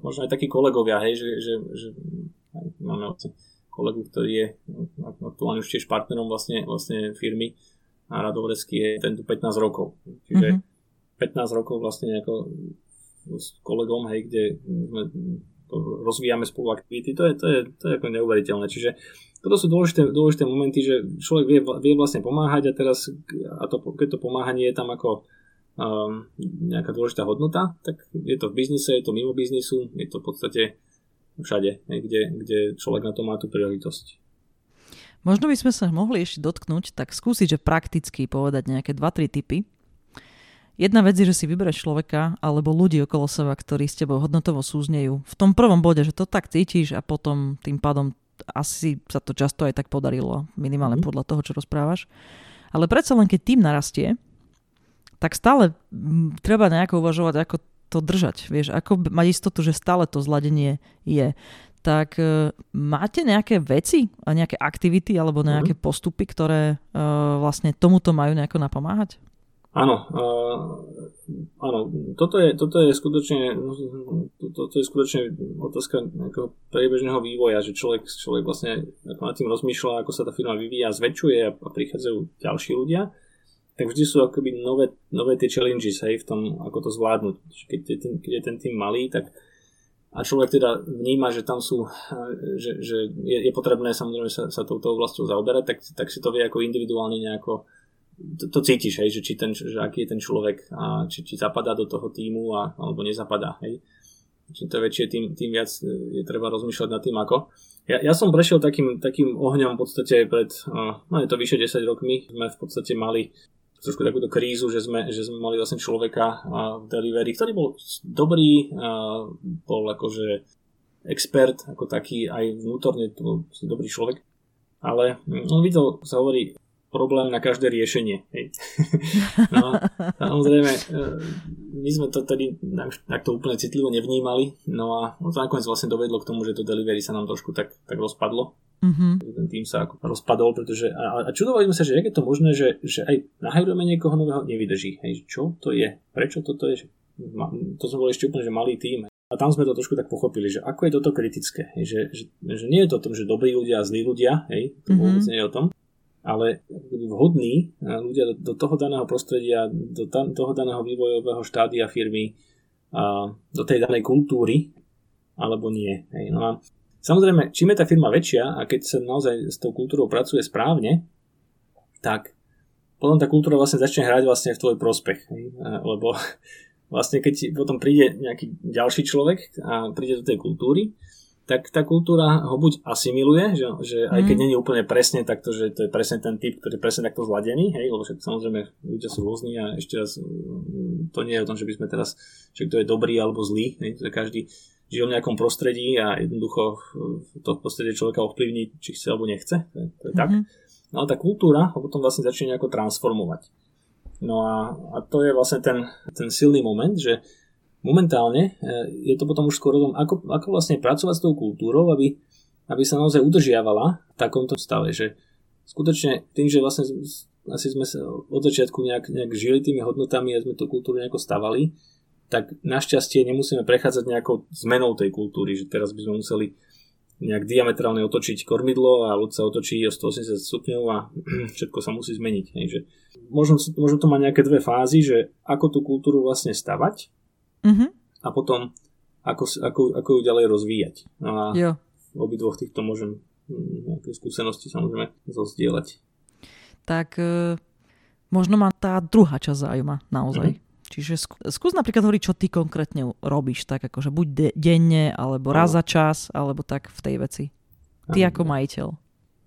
možno aj takí kolegovia, hej, že, že, že máme kolegu, ktorý je aktuálne už tiež partnerom vlastne, vlastne firmy a Radovorecký je ten tu 15 rokov. Čiže mm-hmm. 15 rokov vlastne ako s kolegom, hej, kde rozvíjame spolu aktivity, to je, to je, to je ako neuveriteľné. Čiže toto sú dôležité, dôležité momenty, že človek vie, vie vlastne pomáhať a teraz, a to, keď to pomáhanie je tam ako um, nejaká dôležitá hodnota, tak je to v biznise, je to mimo biznisu, je to v podstate všade, kde, kde človek na to má tú príležitosť. Možno by sme sa mohli ešte dotknúť, tak skúsiť, že prakticky povedať nejaké 2-3 typy. Jedna vec je, že si vybereš človeka alebo ľudí okolo seba, ktorí s tebou hodnotovo súznejú. V tom prvom bode, že to tak cítiš a potom tým pádom asi sa to často aj tak podarilo, minimálne mm. podľa toho, čo rozprávaš. Ale predsa len keď tým narastie, tak stále treba nejako uvažovať, ako to držať, vieš, ako mať istotu, že stále to zladenie je. Tak uh, máte nejaké veci a nejaké aktivity alebo nejaké mm. postupy, ktoré uh, vlastne tomuto majú nejako napomáhať? Áno, uh, áno, toto je, toto je skutočne toto je skutočne otázka nejakého priebežného vývoja, že človek, človek vlastne ako nad tým rozmýšľa, ako sa tá firma vyvíja, zväčšuje a, a prichádzajú ďalší ľudia tak vždy sú akoby nové, nové tie challenges hej, v tom, ako to zvládnuť. Keď je, ten, keď je ten tým malý, tak a človek teda vníma, že tam sú, že, že je, je potrebné samozrejme sa, sa touto oblasťou zaoberať, tak, tak si to vie ako individuálne nejako to, to cítiš, hej, že, či ten, že aký je ten človek a či, či zapadá do toho týmu a, alebo nezapadá. Hej. Čím to väčšie, tým, tým viac je treba rozmýšľať nad tým ako. Ja, ja som prešiel takým, takým ohňom v podstate pred, no je to vyše 10 rokmi, sme v podstate mali trošku takúto krízu, že sme, že sme mali vlastne človeka v delivery, ktorý bol dobrý, bol akože expert ako taký, aj vnútorne to bol dobrý človek, ale on videl, sa hovorí, problém na každé riešenie. Hej. no, samozrejme, e, my sme to tedy takto úplne citlivo nevnímali, no a to nakoniec vlastne dovedlo k tomu, že to delivery sa nám trošku tak, tak rozpadlo Mm-hmm. Ten tým sa ako rozpadol, pretože a, a čudovali sme sa, že jak je to možné, že, že aj nahajrujeme niekoho nového, nevydrží. Hej, čo to je? Prečo toto je? To sme boli ešte úplne, že malý tým. A tam sme to trošku tak pochopili, že ako je toto kritické. Hej, že, že, že nie je to o tom, že dobrí ľudia a zlí ľudia, hej, to mm-hmm. vôbec nie je o tom, ale vhodní ľudia do, toho daného prostredia, do toho daného vývojového štádia firmy, do tej danej kultúry, alebo nie. No a Samozrejme, čím je tá firma väčšia a keď sa naozaj s tou kultúrou pracuje správne, tak potom tá kultúra vlastne začne hrať vlastne v tvoj prospech. Lebo vlastne keď potom príde nejaký ďalší človek a príde do tej kultúry, tak tá kultúra ho buď asimiluje, že, že aj keď mm. není úplne presne takto, že to je presne ten typ, ktorý je presne takto zladený, hej, lebo však samozrejme ľudia sú rôzni a ešte raz to nie je o tom, že by sme teraz, že kto je dobrý alebo zlý, hej, to každý žije v nejakom prostredí a jednoducho to prostredie človeka ovplyvní, či chce alebo nechce. To je, to je mm-hmm. tak. Mhm. No ale tá kultúra ho potom vlastne začne nejako transformovať. No a, a to je vlastne ten, ten silný moment, že momentálne e, je to potom už skôr o tom, ako, ako vlastne pracovať s tou kultúrou, aby, aby sa naozaj udržiavala v takomto stave, že skutočne tým, že vlastne asi sme sa od začiatku nejak, nejak žili tými hodnotami a sme tú kultúru nejako stavali, tak našťastie nemusíme prechádzať nejakou zmenou tej kultúry, že teraz by sme museli nejak diametrálne otočiť kormidlo a ľud sa otočí o 180 stupňov a všetko sa musí zmeniť. Hej, že možno, možno to má nejaké dve fázy, že ako tú kultúru vlastne stavať mm-hmm. a potom ako, ako, ako ju ďalej rozvíjať. No a jo. v obidvoch týchto môžem hm, nejaké skúsenosti samozrejme zozdieľať. Tak e, možno ma tá druhá časť zaujíma naozaj. Mm-hmm Čiže skús napríklad hovoriť, čo ty konkrétne robíš, tak akože buď de- denne, alebo raz za čas, alebo tak v tej veci. Ty ako majiteľ.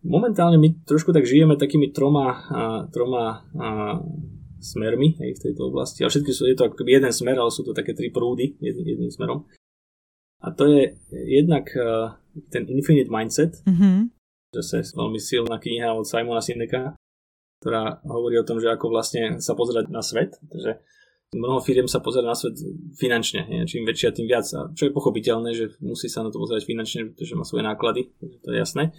Momentálne my trošku tak žijeme takými troma, a, troma a, smermi aj v tejto oblasti. A všetky sú, je to ako jeden smer, ale sú to také tri prúdy jedným, jedným smerom. A to je jednak uh, ten Infinite Mindset, mm-hmm. zase veľmi silná kniha od Simona Sineka, ktorá hovorí o tom, že ako vlastne sa pozerať na svet. Takže mnoho firiem sa pozera na svet finančne. Nie? Čím väčšia, tým viac. A čo je pochopiteľné, že musí sa na to pozerať finančne, pretože má svoje náklady. To je jasné.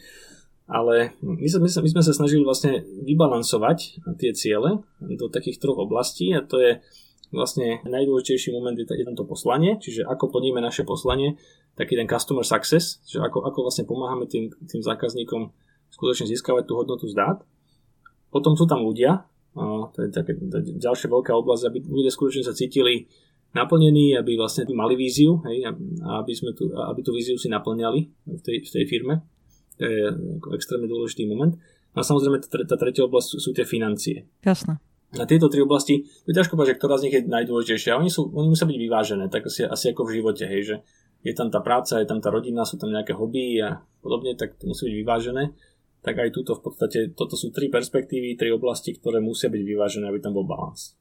Ale my, sa, my, sme sa snažili vlastne vybalansovať tie ciele do takých troch oblastí a to je vlastne najdôležitejší moment je, je to poslanie, čiže ako plníme naše poslanie, taký ten customer success, čiže ako, ako vlastne pomáhame tým, tým zákazníkom skutočne získavať tú hodnotu z dát. Potom sú tam ľudia, to je také ďalšia veľká oblasť, aby ľudia skutočne sa cítili naplnení, aby vlastne mali víziu, hej, aby, sme tu, aby tú víziu si naplňali v tej, v tej firme. To je extrémne dôležitý moment. No a samozrejme tá, tá tretia oblasť sú, sú tie financie. Jasné. A tieto tri oblasti, je ťažko povedať, že ktorá z nich je najdôležitejšia. Oni, sú, oni musia byť vyvážené, tak asi, asi ako v živote, hej, že je tam tá práca, je tam tá rodina, sú tam nejaké hobby a podobne, tak to musí byť vyvážené. Tak aj túto v podstate, toto sú tri perspektívy, tri oblasti, ktoré musia byť vyvážené, aby tam bol balans.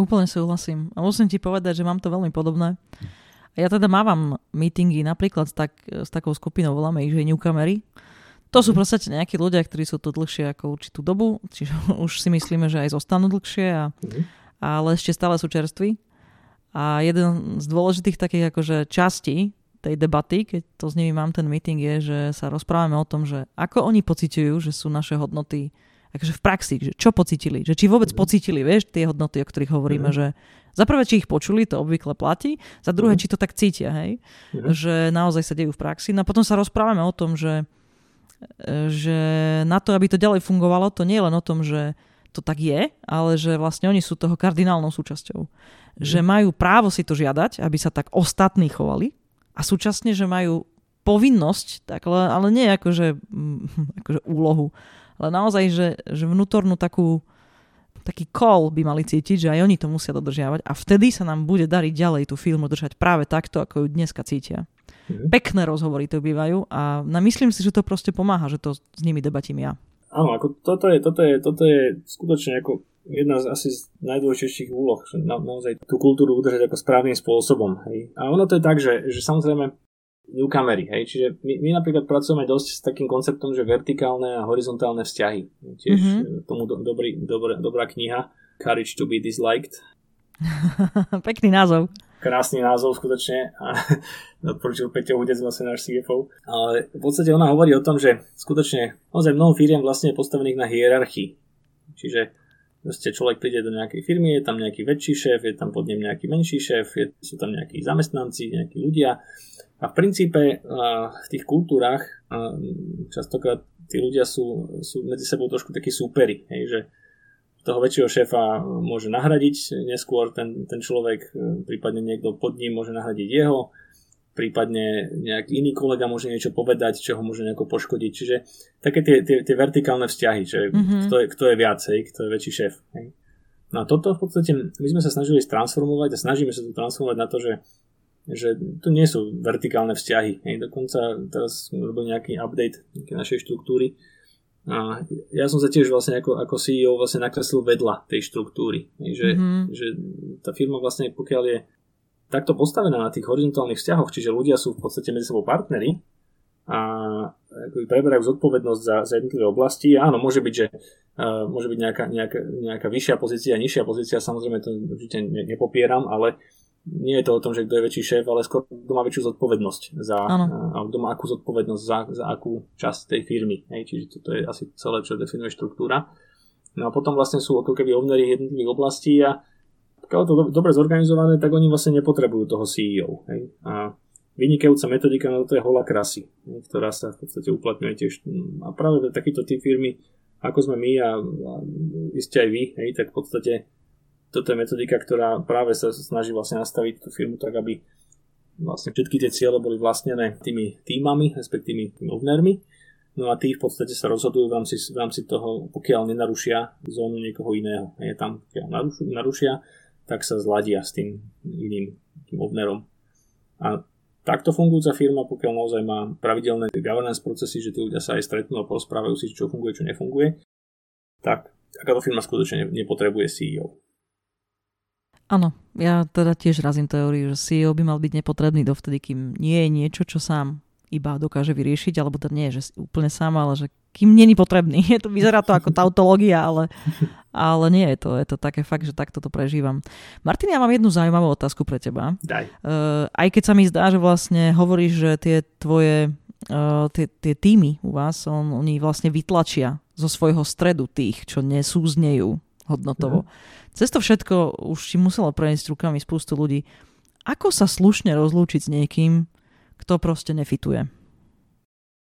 Úplne súhlasím. A musím ti povedať, že mám to veľmi podobné. A ja teda mávam meetingy napríklad s, tak, s takou skupinou, voláme ich, že newcomery. To sú proste nejakí ľudia, ktorí sú tu dlhšie ako určitú dobu, čiže už si myslíme, že aj zostanú dlhšie, a, mm-hmm. ale ešte stále sú čerství. A jeden z dôležitých takých akože častí tej debaty, keď to s nimi mám ten meeting, je, že sa rozprávame o tom, že ako oni pociťujú, že sú naše hodnoty akože v praxi, že čo pocitili, že či vôbec mm. pocitili, vieš, tie hodnoty, o ktorých hovoríme, mm. že za prvé, či ich počuli, to obvykle platí, za druhé, mm. či to tak cítia, hej, mm. že naozaj sa dejú v praxi. No a potom sa rozprávame o tom, že že na to, aby to ďalej fungovalo, to nie je len o tom, že to tak je, ale že vlastne oni sú toho kardinálnou súčasťou. Mm. Že majú právo si to žiadať, aby sa tak ostatní chovali a súčasne, že majú povinnosť, tak, ale, ale nie akože, akože úlohu, ale naozaj, že, že vnútornú takú taký call by mali cítiť, že aj oni to musia dodržiavať a vtedy sa nám bude dariť ďalej tú filmu držať práve takto, ako ju dneska cítia. Mm. Pekné rozhovory to bývajú a na, myslím si, že to proste pomáha, že to s nimi debatím ja. Áno, ako toto je, toto je, toto je skutočne ako jedna z asi z najdôležitejších úloh, že na, naozaj tú kultúru udržať ako správnym spôsobom. Hej. A ono to je tak, že, že samozrejme newcomery, hej, čiže my, my napríklad pracujeme dosť s takým konceptom, že vertikálne a horizontálne vzťahy. Tiež mm-hmm. tomu do, dobrý, dobrá, dobrá kniha Courage to be Disliked. Pekný názov krásny názov skutočne a odporúčil Peťo Hudec, vlastne náš CFO. Ale v podstate ona hovorí o tom, že skutočne naozaj mnoho firiem vlastne je postavených na hierarchii. Čiže Proste človek príde do nejakej firmy, je tam nejaký väčší šéf, je tam pod ním nejaký menší šéf, je, sú tam nejakí zamestnanci, nejakí ľudia. A v princípe v tých kultúrach častokrát tí ľudia sú, sú medzi sebou trošku takí súperi, hej, že toho väčšieho šéfa môže nahradiť neskôr ten, ten človek, e, prípadne niekto pod ním môže nahradiť jeho, prípadne nejaký iný kolega môže niečo povedať, čo ho môže nejako poškodiť. Čiže také tie, tie, tie vertikálne vzťahy, že mm-hmm. kto, je, kto je viacej, kto je väčší šéf. Hej. No a toto v podstate my sme sa snažili transformovať a snažíme sa to transformovať na to, že, že tu nie sú vertikálne vzťahy. Hej. Dokonca teraz sme robili nejaký update našej štruktúry, a ja som sa tiež vlastne ako, ako CEO vlastne nakreslil vedľa tej štruktúry. Že, mm-hmm. že tá firma vlastne pokiaľ je takto postavená na tých horizontálnych vzťahoch, čiže ľudia sú v podstate medzi sebou partneri a ako preberajú zodpovednosť za, za jednotlivé oblasti. Áno, môže byť, že uh, môže byť nejaká, nejaká, nejaká vyššia pozícia, nižšia pozícia, samozrejme to určite ne, nepopieram, ale nie je to o tom, že kto je väčší šéf, ale skôr kto má väčšiu zodpovednosť za, a kto má akú zodpovednosť za, za akú časť tej firmy. Hej, čiže toto je asi celé, čo definuje štruktúra. No a potom vlastne sú ako keby ovnery jednotlivých oblastí a pokiaľ to do, dobre zorganizované, tak oni vlastne nepotrebujú toho CEO. Hej. A vynikajúca metodika na to je hola krasy, ktorá sa v podstate uplatňuje tiež. A práve takýto typ firmy, ako sme my a, a iste aj vy, hej, tak v podstate toto je metodika, ktorá práve sa snaží vlastne nastaviť tú firmu tak, aby vlastne všetky tie ciele boli vlastnené tými týmami, respektíve tými ownermi. No a tí v podstate sa rozhodujú v rámci, v rámci toho, pokiaľ nenarušia zónu niekoho iného. Je tam, pokiaľ narušia, tak sa zladia s tým iným tým ownerom. A takto fungujúca firma, pokiaľ naozaj má pravidelné governance procesy, že tí ľudia sa aj stretnú a porozprávajú si, čo funguje, čo nefunguje, tak takáto firma skutočne nepotrebuje CEO. Áno, ja teda tiež razím teóriu, že CEO by mal byť nepotrebný dovtedy, kým nie je niečo, čo sám iba dokáže vyriešiť, alebo to nie je, že úplne sám, ale že kým není potrebný. Je to, vyzerá to ako tautológia, ale, ale nie je to. Je to také fakt, že takto to prežívam. Martin, ja mám jednu zaujímavú otázku pre teba. Daj. Uh, aj keď sa mi zdá, že vlastne hovoríš, že tie tvoje uh, tie, tie týmy u vás, on, oni vlastne vytlačia zo svojho stredu tých, čo nesúznejú hodnotovo. Mm. Cez to všetko už si muselo prejsť rukami spústu ľudí. Ako sa slušne rozlúčiť s niekým, kto proste nefituje?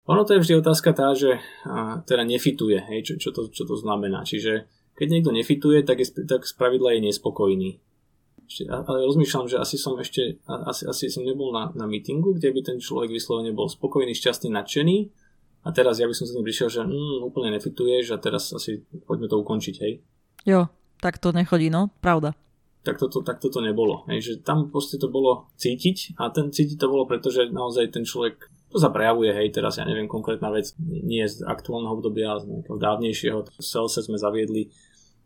Ono to je vždy otázka tá, že a, teda nefituje, hej, čo, čo, to, čo to znamená. Čiže keď niekto nefituje, tak, je, tak z pravidla je nespokojný. Ešte, ale rozmýšľam, že asi som ešte, asi, asi som nebol na, na meetingu, kde by ten človek vyslovene bol spokojný, šťastný, nadšený a teraz ja by som sa tým prišiel, že mm, úplne nefituješ a teraz asi poďme to ukončiť, hej. Jo, tak to nechodí, no, pravda. Tak toto, tak toto nebolo. Hej, že tam proste to bolo cítiť a ten cítiť to bolo preto, že naozaj ten človek to sa prejavuje, hej, teraz ja neviem, konkrétna vec nie z aktuálneho obdobia, z nejakého dávnejšieho. V Salese sme zaviedli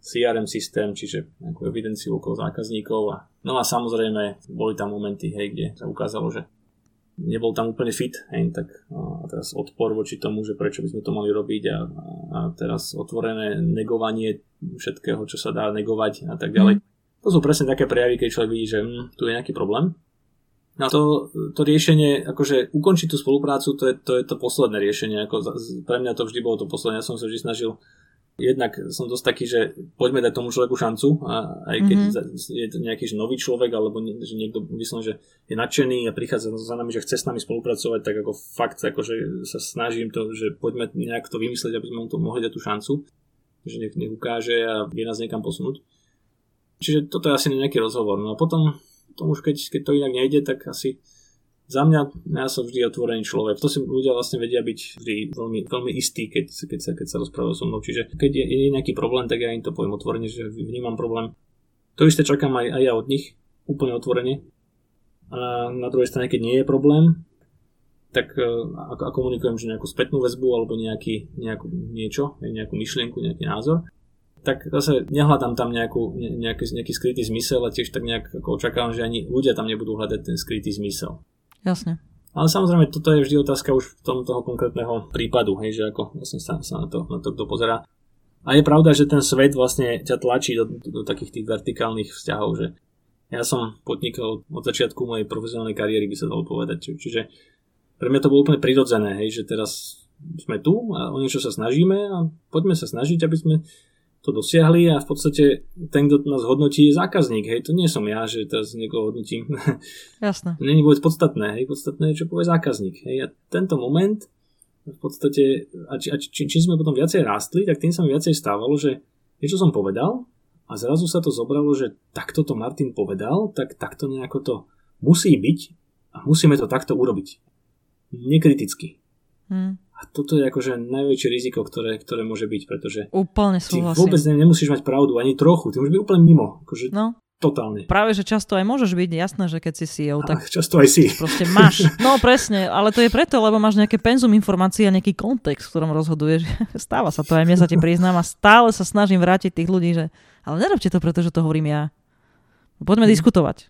CRM systém, čiže nejakú evidenciu okolo zákazníkov. A, no a samozrejme, boli tam momenty, hej, kde sa ukázalo, že nebol tam úplne fit, hej, tak a teraz odpor voči tomu, že prečo by sme to mali robiť a, a teraz otvorené negovanie všetkého, čo sa dá negovať a tak ďalej. Mm. To sú presne také prejavy, keď človek vidí, že hm, tu je nejaký problém na to, to riešenie, akože ukončiť tú spoluprácu, to je to, je to posledné riešenie. Ako pre mňa to vždy bolo to posledné. Ja som sa vždy snažil jednak som dosť taký, že poďme dať tomu človeku šancu a aj keď mm-hmm. je to nejaký že nový človek alebo nie, že niekto myslím, že je nadšený a prichádza za nami, že chce s nami spolupracovať, tak ako fakt akože sa snažím to, že poďme nejak to vymyslieť, aby sme mu to mohli dať tú šancu, že nech, nech ukáže a vie nás niekam posunúť. Čiže toto je asi nejaký rozhovor. No a potom to už keď, keď to inak nejde, tak asi za mňa, ja som vždy otvorený človek. To si ľudia vlastne vedia byť vždy veľmi, veľmi istí, keď, keď, sa, keď sa rozprávajú so mnou. Čiže keď je, je nejaký problém, tak ja im to poviem otvorene, že vnímam problém. To isté čakám aj, aj ja od nich, úplne otvorene. A na druhej strane, keď nie je problém, tak e, a, a komunikujem, že nejakú spätnú väzbu alebo nejaký, nejakú, niečo, nejakú myšlienku, nejaký názor, tak zase nehľadám tam nejakú, nejaký, nejaký skrytý zmysel a tiež tak nejak ako očakávam, že ani ľudia tam nebudú hľadať ten skrytý zmysel. Jasne. Ale samozrejme, toto je vždy otázka už v tom toho konkrétneho prípadu, hej, že ako vlastne sa, sa na, to, na to kto pozerá. A je pravda, že ten svet vlastne ťa tlačí do, do, do takých tých vertikálnych vzťahov, že ja som podnikol od začiatku mojej profesionálnej kariéry, by sa dalo povedať. Či, čiže pre mňa to bolo úplne prirodzené, hej, že teraz sme tu a o niečo sa snažíme a poďme sa snažiť, aby sme to dosiahli a v podstate ten, kto nás hodnotí, je zákazník. Hej, to nie som ja, že teraz niekoho hodnotím. Jasné. to je vôbec podstatné. Hej, podstatné je, čo povie zákazník. Hej, a tento moment v podstate, a, či, a či, čím sme potom viacej rástli, tak tým sa mi viacej stávalo, že niečo som povedal a zrazu sa to zobralo, že takto to Martin povedal, tak takto nejako to musí byť a musíme to takto urobiť. Nekriticky. Hmm. A toto je akože najväčšie riziko, ktoré, ktoré môže byť, pretože úplne súhlasím. ty vôbec nemusíš mať pravdu, ani trochu, ty môžeš byť úplne mimo. Akože no. Totálne. Práve, že často aj môžeš byť, jasné, že keď si CEO, tak často aj si. proste máš. No presne, ale to je preto, lebo máš nejaké penzum informácií a nejaký kontext, v ktorom rozhoduješ. Stáva sa to aj mne sa ti priznám a stále sa snažím vrátiť tých ľudí, že ale nerobte to, pretože to hovorím ja. Poďme hmm. diskutovať.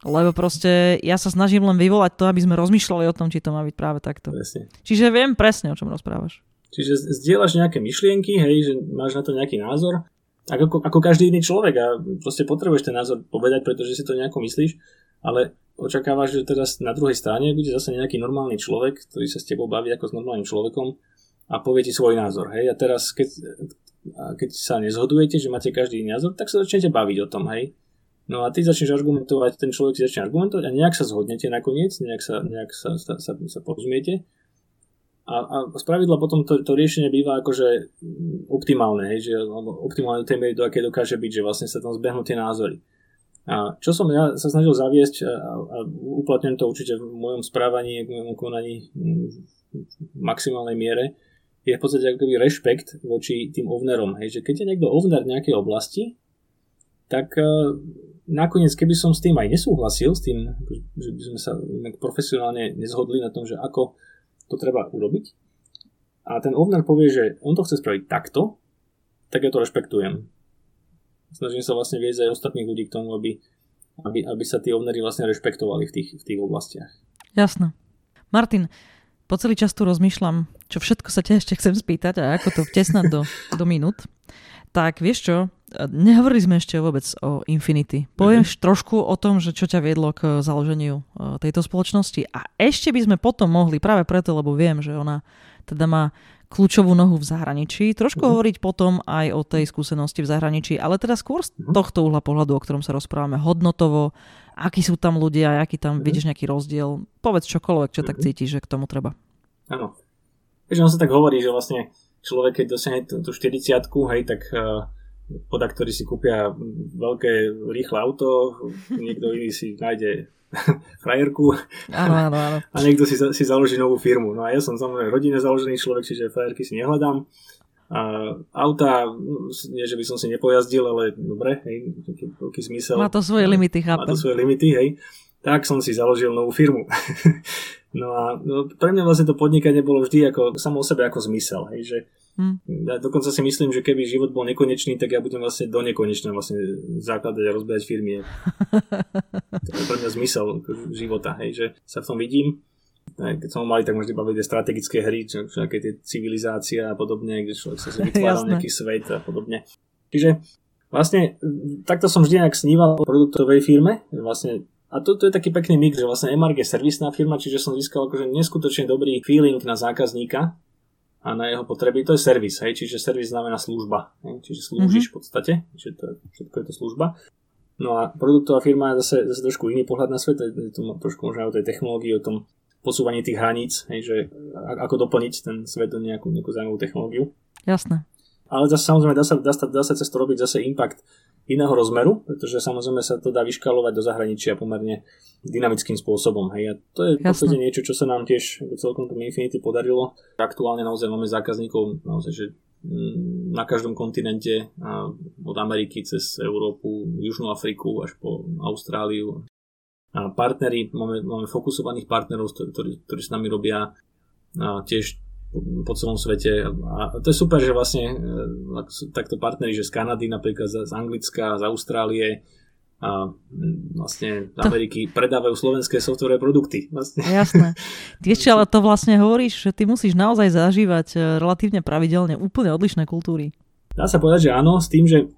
Lebo proste ja sa snažím len vyvolať to, aby sme rozmýšľali o tom, či to má byť práve takto. Presne. Čiže viem presne, o čom rozprávaš. Čiže zdieľaš nejaké myšlienky, hej, že máš na to nejaký názor, ako, ako každý iný človek a proste potrebuješ ten názor povedať, pretože si to nejako myslíš, ale očakávaš, že teraz na druhej strane bude zase nejaký normálny človek, ktorý sa s tebou baví ako s normálnym človekom a povie ti svoj názor. Hej? A teraz, keď, keď sa nezhodujete, že máte každý iný názor, tak sa začnete baviť o tom. Hej? No a ty začneš argumentovať, ten človek si začne argumentovať a nejak sa zhodnete nakoniec, nejak sa, nejak sa, sa, sa, sa porozumiete. A, a z pravidla potom to, to riešenie býva akože optimálne, hej, že, optimálne do tej miery, do aké dokáže byť, že vlastne sa tam zbehnú tie názory. A čo som ja sa snažil zaviesť a, a uplatňujem to určite v mojom správaní, v mojom konaní v maximálnej miere, je v podstate akoby rešpekt voči tým ovnerom. Hej, že keď je niekto ovner nejakej oblasti, tak nakoniec, keby som s tým aj nesúhlasil, s tým, že by sme sa profesionálne nezhodli na tom, že ako to treba urobiť, a ten ovner povie, že on to chce spraviť takto, tak ja to rešpektujem. Snažím sa vlastne viesť aj ostatných ľudí k tomu, aby, aby, aby sa tí ovnery vlastne rešpektovali v tých, v tých oblastiach. Jasné. Martin, Po celý čas tu rozmýšľam, čo všetko sa ťa ešte chcem spýtať a ako to vtesnať do, do minút. Tak vieš čo, nehovorili sme ešte vôbec o Infinity. Povieš mm-hmm. trošku o tom, že čo ťa viedlo k založeniu e, tejto spoločnosti a ešte by sme potom mohli, práve preto, lebo viem, že ona teda má kľúčovú nohu v zahraničí. Trošku mm-hmm. hovoriť potom aj o tej skúsenosti v zahraničí, ale teda skôr z mm-hmm. tohto uhla pohľadu, o ktorom sa rozprávame, hodnotovo, akí sú tam ľudia, aký tam mm-hmm. vidíš nejaký rozdiel. Povedz čokoľvek, čo mm-hmm. tak mhm. cítiš, že k tomu treba. Áno. Že on sa tak hovorí, že vlastne človek, keď dosiahne tú, tú 40 hej, tak uh, poda, ktorí si kúpia veľké, rýchle auto, niekto iný si nájde frajerku áno, áno, áno. a niekto si, si založí novú firmu. No a ja som samozrejme rodine založený človek, čiže frajerky si nehľadám. A auta, nie že by som si nepojazdil, ale dobre, hej, veľký zmysel. Má to svoje limity, chápem. Má to svoje limity, hej. Tak som si založil novú firmu. no a no, pre mňa vlastne to podnikanie bolo vždy ako, samo o sebe ako zmysel, hej, že Hmm. Ja dokonca si myslím, že keby život bol nekonečný, tak ja budem vlastne do nekonečna vlastne základať a rozbehať firmy. to je pre mňa zmysel života, hej, že sa v tom vidím. Keď som mali, tak možno baviť strategické hry, čo, čo tie civilizácie a podobne, kde človek sa si vytváral nejaký svet a podobne. Čiže vlastne takto som vždy nejak sníval o produktovej firme. Vlastne a to, to je taký pekný mix, že vlastne MRG je servisná firma, čiže som získal akože neskutočne dobrý feeling na zákazníka, a na jeho potreby. To je servis, hej, čiže servis znamená služba, hej, čiže slúžiš mm-hmm. v podstate, čiže to všetko je to služba. No a produktová firma je zase, zase trošku iný pohľad na svet, je to trošku možno o tej technológii, o tom posúvaní tých hraníc, hej, že ako doplniť ten svet do nejakú, nejakú zaujímavú technológiu. Jasné. Ale zase samozrejme dá sa, dá, sa, dá sa cez to robiť zase impact iného rozmeru, pretože samozrejme sa to dá vyškalovať do zahraničia pomerne dynamickým spôsobom. Hej. A to je v podstate niečo, čo sa nám tiež celkom tom Infinity podarilo. Aktuálne naozaj máme zákazníkov naozaj, že mm, na každom kontinente, od Ameriky cez Európu, Južnú Afriku až po Austráliu. A partneri, máme, máme fokusovaných partnerov, ktorí, ktorí s nami robia tiež po celom svete. A to je super, že vlastne e, takto partneri, že z Kanady napríklad, z Anglicka, z Austrálie, a vlastne z Ameriky to... predávajú slovenské softwarové produkty. Vlastne. Jasné. Ešte ale to vlastne hovoríš, že ty musíš naozaj zažívať e, relatívne pravidelne úplne odlišné kultúry. Dá sa povedať, že áno, s tým, že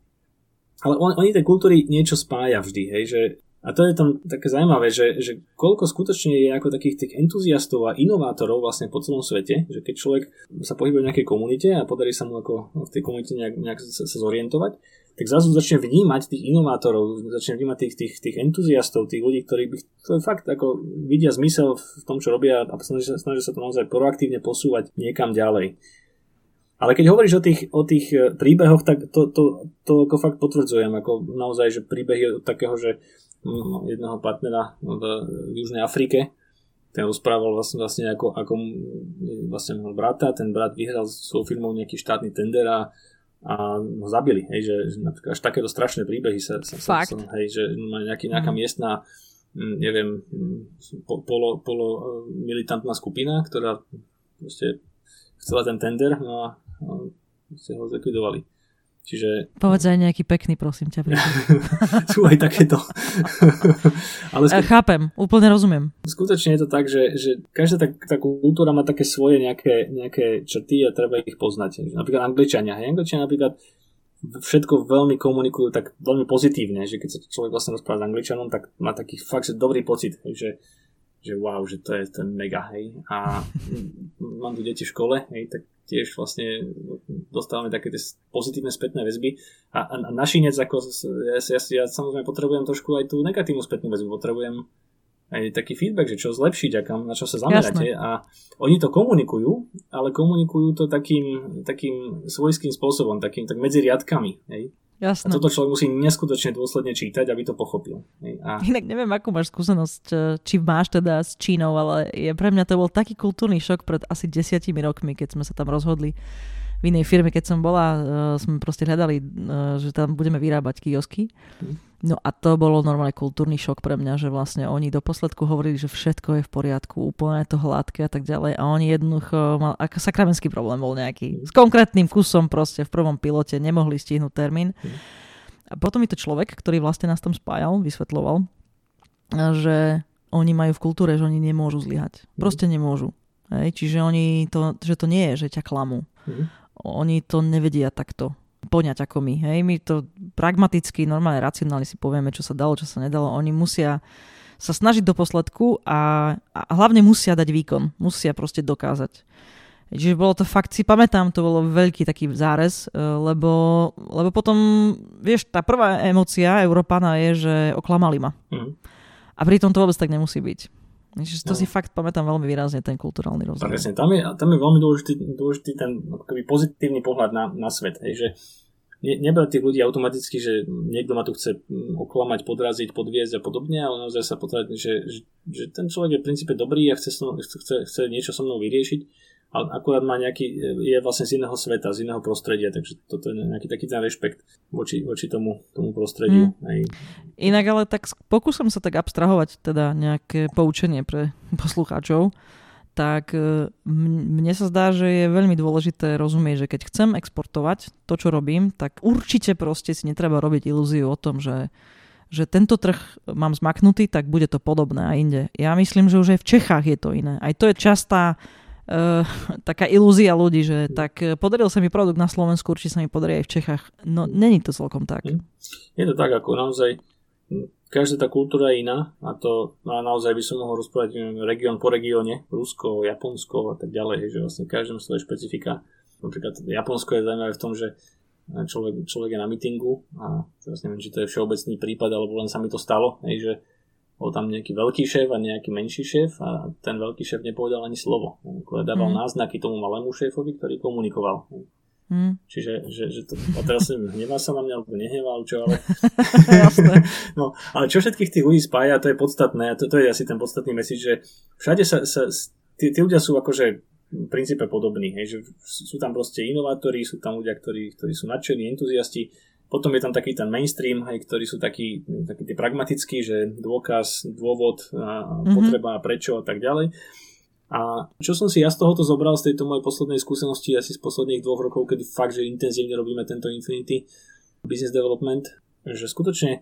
ale on, oni tej kultúry niečo spája vždy, hej, že a to je tam také zaujímavé, že, že koľko skutočne je ako takých tých entuziastov a inovátorov vlastne po celom svete, že keď človek sa pohybuje v nejakej komunite a podarí sa mu ako v tej komunite nejak, nejak sa, sa zorientovať, tak zrazu začne vnímať tých inovátorov, začne vnímať tých, tých, tých entuziastov, tých ľudí, ktorí by to fakt ako vidia zmysel v tom, čo robia a snažia, snažia sa to naozaj proaktívne posúvať niekam ďalej. Ale keď hovoríš o tých, o tých e, príbehoch, tak to, to, to ako fakt potvrdzujem, ako naozaj, že príbeh je takého, že jedného partnera v Južnej Afrike. Ten rozprával vlastne, vlastne ako, ako vlastne mal brata, ten brat vyhral svojou firmou nejaký štátny tender a, a ho zabili, hej, že, že napríklad až takéto strašné príbehy sa, sa, sa, sa hej, že nejaký, nejaká mm. miestna neviem, polo, polo e, militantná skupina, ktorá proste chcela ten tender no a, a ho zlikvidovali. Čiže... Povedz aj nejaký pekný, prosím ťa. Sú aj takéto. Ale skut... Chápem, úplne rozumiem. Skutočne je to tak, že, že každá tá, tá kultúra má také svoje nejaké, nejaké črty a treba ich poznať. Napríklad Angličania. Hej? Angličania napríklad všetko veľmi komunikujú tak veľmi pozitívne, že keď sa človek vlastne rozpráva s Angličanom, tak má taký fakt, že dobrý pocit, že, že wow, že to je ten mega, hej. A mám tu deti v škole, hej, tak tiež vlastne dostávame také tie pozitívne spätné väzby a, a, a našinec, ako ja, ja, ja samozrejme potrebujem trošku aj tú negatívnu spätnú väzbu, potrebujem aj taký feedback, že čo zlepšiť a kam, na čo sa zameráte a oni to komunikujú, ale komunikujú to takým, takým svojským spôsobom, takým tak medzi riadkami, hej. Jasné. A toto človek musí neskutočne dôsledne čítať, aby to pochopil. A... Inak neviem, akú máš skúsenosť, e, či máš teda s Čínou, ale je, pre mňa to bol taký kultúrny šok pred asi desiatimi rokmi, keď sme sa tam rozhodli v inej firme, keď som bola, uh, sme proste hľadali, uh, že tam budeme vyrábať kiosky. No a to bolo normálne kultúrny šok pre mňa, že vlastne oni do posledku hovorili, že všetko je v poriadku, úplne to hladké a tak ďalej a oni jednoducho, mal, ako sakramenský problém bol nejaký. S konkrétnym kusom proste v prvom pilote nemohli stihnúť termín. A potom mi to človek, ktorý vlastne nás tam spájal, vysvetloval, že oni majú v kultúre, že oni nemôžu zlyhať. Proste nemôžu. Hej? Čiže oni to, že to nie je, že ťa klamú. Mm. Oni to nevedia takto poňať ako my. Hej? My to pragmaticky, normálne, racionálne si povieme, čo sa dalo, čo sa nedalo. Oni musia sa snažiť do posledku a, a hlavne musia dať výkon. Musia proste dokázať. Čiže bolo to fakt, si pamätám, to bolo veľký taký zárez, e, lebo, lebo potom, vieš, tá prvá emócia Európana je, že oklamali ma. Mm. A pritom to vôbec tak nemusí byť. Čiže to no. si fakt pamätám veľmi výrazne, ten kulturálny rozdiel. Presne, tam je, tam je veľmi dôležitý, dôležitý ten akoby pozitívny pohľad na, na svet. Hej, že ne, nebrať tých ľudí automaticky, že niekto ma tu chce mm, oklamať, podraziť, podviezť a podobne, ale naozaj sa potrebuje, že, že, že ten človek je v princípe dobrý a chce, chce, chce niečo so mnou vyriešiť ale akurát má nejaký, je vlastne z iného sveta, z iného prostredia, takže toto je nejaký taký ten rešpekt voči, voči tomu, tomu prostrediu. Mm. Aj. Inak ale tak pokúsim sa tak abstrahovať teda nejaké poučenie pre poslucháčov, tak e, mne sa zdá, že je veľmi dôležité rozumieť, že keď chcem exportovať to, čo robím, tak určite proste si netreba robiť ilúziu o tom, že že tento trh mám zmaknutý, tak bude to podobné aj inde. Ja myslím, že už aj v Čechách je to iné. Aj to je častá uh, taká ilúzia ľudí, že tak eh, podaril sa mi produkt na Slovensku, určite sa mi podarí aj v Čechách. No, není to celkom tak. Hm. Je to tak, ako naozaj hm, každá tá kultúra je iná a to a naozaj by som mohol rozprávať región po regióne, Rusko, Japonsko a tak ďalej, že vlastne každým svoje špecifika. Napríklad Japonsko je zaujímavé v tom, že človek, človek je na mítingu a teraz neviem, či to je všeobecný prípad, alebo len sa mi to stalo, hej, že bol tam nejaký veľký šéf a nejaký menší šéf a ten veľký šéf nepovedal ani slovo. Dával mm. náznaky tomu malému šéfovi, ktorý komunikoval. Mm. Čiže, že, že to, a teraz hnevá sa na mňa, alebo nehneval, čo, ale... no, ale čo všetkých tých ľudí spája, to je podstatné, to, to je asi ten podstatný message, že všade sa, sa tí, tí ľudia sú akože v princípe podobní, hej, že sú tam proste inovátori, sú tam ľudia, ktorí, ktorí sú nadšení, entuziasti, potom je tam taký ten mainstream, hej, ktorí sú takí, takí tí pragmatickí, že dôkaz, dôvod, a mm-hmm. potreba, prečo a tak ďalej. A čo som si ja z tohoto zobral z tejto mojej poslednej skúsenosti asi z posledných dvoch rokov, kedy fakt, že intenzívne robíme tento Infinity Business Development, že skutočne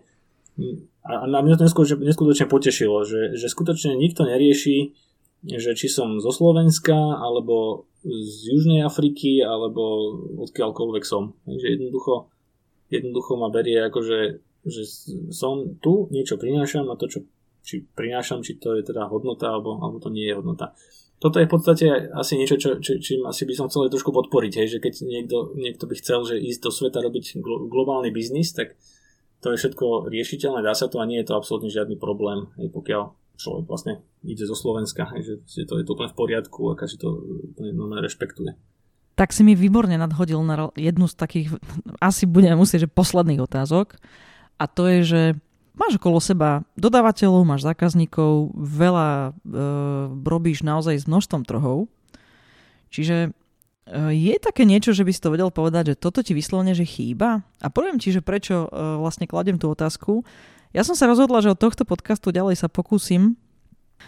a na mňa to neskutočne, potešilo, že, že skutočne nikto nerieši, že či som zo Slovenska, alebo z Južnej Afriky, alebo odkiaľkoľvek som. Takže jednoducho jednoducho ma berie ako, že, že som tu, niečo prinášam a to, čo či prinášam, či to je teda hodnota, alebo, alebo to nie je hodnota. Toto je v podstate asi niečo, čo, či, čím asi by som chcel trošku podporiť, hej, že keď niekto, niekto by chcel, že ísť do sveta robiť glo, globálny biznis, tak to je všetko riešiteľné, dá sa to a nie je to absolútne žiadny problém, hej, pokiaľ človek vlastne ide zo Slovenska, hej, že to je to úplne v poriadku a každý to úplne rešpektuje tak si mi výborne nadhodil na jednu z takých, asi budeme musieť, že posledných otázok. A to je, že máš okolo seba dodávateľov, máš zákazníkov, veľa e, robíš naozaj s množstvom trhov. Čiže e, je také niečo, že by si to vedel povedať, že toto ti vyslovene, že chýba? A poviem ti, že prečo e, vlastne kladem tú otázku. Ja som sa rozhodla, že od tohto podcastu ďalej sa pokúsim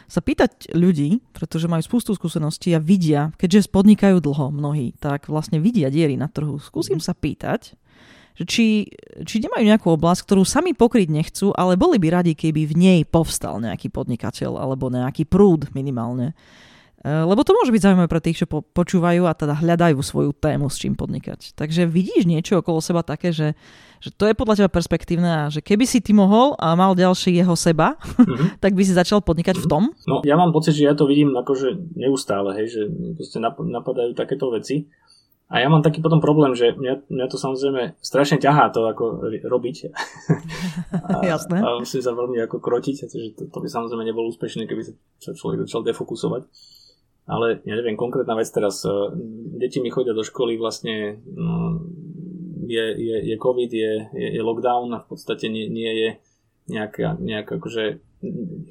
sa pýtať ľudí, pretože majú spústu skúseností a vidia, keďže spodnikajú dlho mnohí, tak vlastne vidia diery na trhu. Skúsim mhm. sa pýtať, že či, či nemajú nejakú oblasť, ktorú sami pokryť nechcú, ale boli by radi, keby v nej povstal nejaký podnikateľ alebo nejaký prúd minimálne. E, lebo to môže byť zaujímavé pre tých, čo po, počúvajú a teda hľadajú svoju tému, s čím podnikať. Takže vidíš niečo okolo seba také, že že to je podľa teba perspektívne a že keby si ty mohol a mal ďalší jeho seba, mm-hmm. tak by si začal podnikať mm-hmm. v tom? No ja mám pocit, že ja to vidím akože neustále, hej, že proste napadajú takéto veci. A ja mám taký potom problém, že mňa, mňa to samozrejme strašne ťahá to ako robiť. a, Jasné. A musím sa veľmi ako krotiť, pretože to, to by samozrejme nebolo úspešné, keby sa človek začal defokusovať. Ale ja neviem, konkrétna vec teraz. E, deti mi chodia do školy vlastne no, je, je, je COVID, je, je, je lockdown a v podstate nie, nie je nejaká, nejaká akože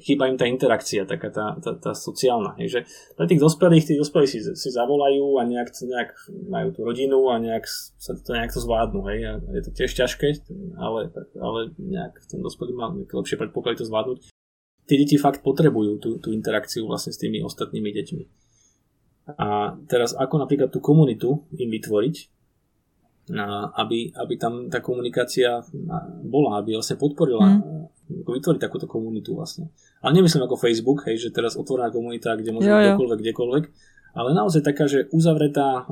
chýba im tá interakcia, taká tá, tá, tá sociálna. Je, že pre tých dospelých, tí dospelí si, si zavolajú a nejak, nejak majú tú rodinu a nejak sa to nejak to zvládnu. Hej. A je to tiež ťažké, ale, ale nejak ten dospelý má lepšie predpoklady to zvládnuť. Tí deti fakt potrebujú tú, tú interakciu vlastne s tými ostatnými deťmi. A teraz ako napríklad tú komunitu im vytvoriť, aby, aby tam tá komunikácia bola, aby vlastne podporila mm. vytvoriť takúto komunitu vlastne. Ale nemyslím ako Facebook, hej, že teraz otvorená komunita, kde môže byť kdekoľvek, kdekoľvek, ale naozaj taká, že uzavretá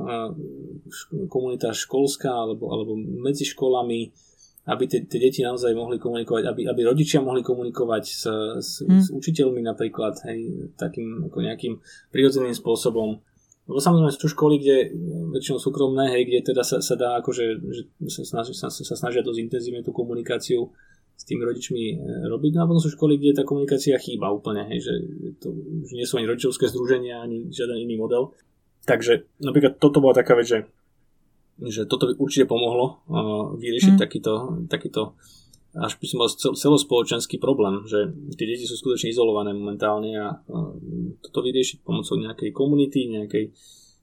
komunita školská alebo, alebo medzi školami, aby tie, tie deti naozaj mohli komunikovať, aby, aby rodičia mohli komunikovať s, s, hmm. s učiteľmi napríklad, hej, takým ako nejakým prirodzeným spôsobom. Lebo samozrejme sú školy, kde väčšinou súkromné, hej, kde teda sa, sa dá akože, že sa, snažia, sa, sa snažia dosť intenzívne tú komunikáciu s tými rodičmi e, robiť. No a potom sú školy, kde tá komunikácia chýba úplne, hej, že, to, že nie sú ani rodičovské združenia, ani žiaden iný model. Takže napríklad toto bola taká vec, že že toto by určite pomohlo vyriešiť mm. takýto, takýto až by som bol celospoločenský problém, že tie deti sú skutočne izolované momentálne a toto vyriešiť pomocou nejakej komunity, nejakej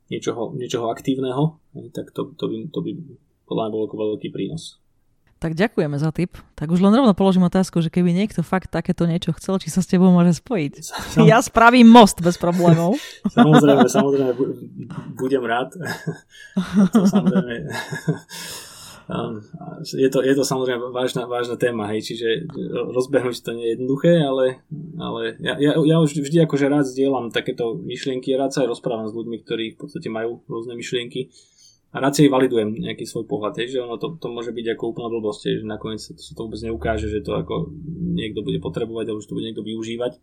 niečoho, niečoho aktívneho, tak to, to, by, to by podľa mňa bol veľký prínos. Tak ďakujeme za tip. Tak už len rovno položím otázku, že keby niekto fakt takéto niečo chcel, či sa s tebou môže spojiť. Sam... Ja spravím most bez problémov. samozrejme, samozrejme, budem rád. samozrejme. Je, to, je to samozrejme vážna, vážna téma, hej, čiže rozbehnúť to nie je jednoduché, ale, ale ja, ja, ja už vždy akože rád zdieľam takéto myšlienky, rád sa aj rozprávam s ľuďmi, ktorí v podstate majú rôzne myšlienky a si validujem nejaký svoj pohľad, hej, že ono to, to môže byť ako úplná blbosť, hej, že nakoniec sa to, sa to vôbec neukáže, že to ako niekto bude potrebovať, alebo že to bude niekto využívať.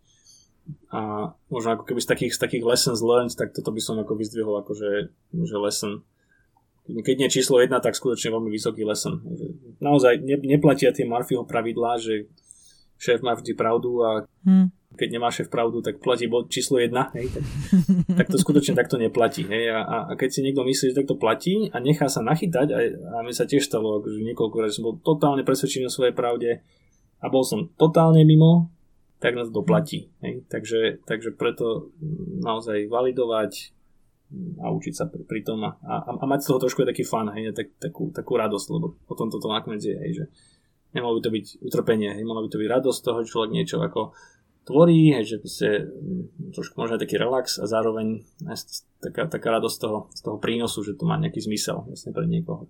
A možno ako keby z takých, z takých lessons learned, tak toto by som ako vyzdvihol ako že, že lesson. Keď nie číslo jedna, tak skutočne veľmi vysoký lesson. Naozaj ne, neplatia tie Murphyho pravidlá, že šéf má vždy pravdu a hmm keď nemá šéf pravdu, tak platí bod číslo 1, hej, tak, tak to skutočne takto neplatí. Hej, a, a keď si niekto myslí, že takto platí a nechá sa nachytať, a, a mi sa tiež stalo, akože niekoľko som bol totálne presvedčený o svojej pravde a bol som totálne mimo, tak nás to platí. Hej. Takže, takže preto naozaj validovať a učiť sa pri, pri tom a, a, a mať z toho trošku taký fan, hej, tak, takú, takú radosť, lebo potom toto nakoniec je, hej, že nemalo by to byť utrpenie, hej, by to byť radosť toho, že človek niečo ako tvorí, hej, že proste mm, trošku možno taký relax a zároveň aj taká, taká radosť z toho, z toho prínosu, že to má nejaký zmysel vlastne pre niekoho.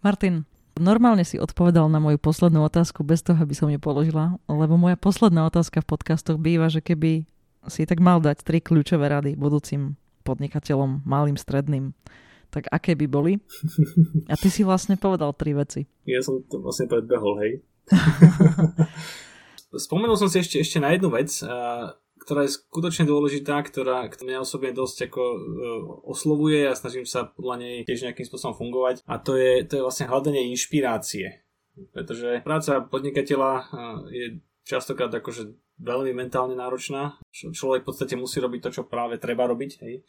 Martin, normálne si odpovedal na moju poslednú otázku bez toho, aby som ju položila, lebo moja posledná otázka v podcastoch býva, že keby si tak mal dať tri kľúčové rady budúcim podnikateľom, malým, stredným, tak aké by boli? A ty si vlastne povedal tri veci. Ja som to vlastne predbehol, hej. Spomenul som si ešte, ešte na jednu vec, ktorá je skutočne dôležitá, ktorá, mňa osobne dosť ako uh, oslovuje a snažím sa podľa nej tiež nejakým spôsobom fungovať a to je, to je vlastne hľadanie inšpirácie. Pretože práca podnikateľa uh, je častokrát akože veľmi mentálne náročná. Človek v podstate musí robiť to, čo práve treba robiť. Hej.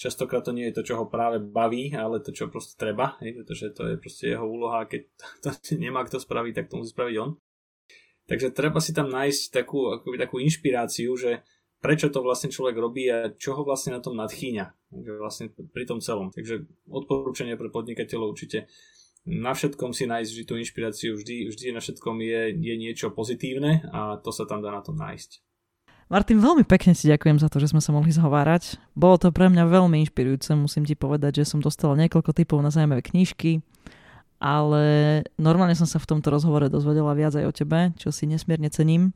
Častokrát to nie je to, čo ho práve baví, ale to, čo proste treba, hej, pretože to je proste jeho úloha, keď to nemá kto spraviť, tak to musí spraviť on. Takže treba si tam nájsť takú, akoby takú inšpiráciu, že prečo to vlastne človek robí a čo ho vlastne na tom nadchýňa. Vlastne pri tom celom. Takže odporúčanie pre podnikateľov určite na všetkom si nájsť vždy tú inšpiráciu, vždy, vždy na všetkom je, je niečo pozitívne a to sa tam dá na tom nájsť. Martin, veľmi pekne ti ďakujem za to, že sme sa mohli zhovárať. Bolo to pre mňa veľmi inšpirujúce, musím ti povedať, že som dostala niekoľko typov na zaujímavé knižky, ale normálne som sa v tomto rozhovore dozvedela viac aj o tebe, čo si nesmierne cením.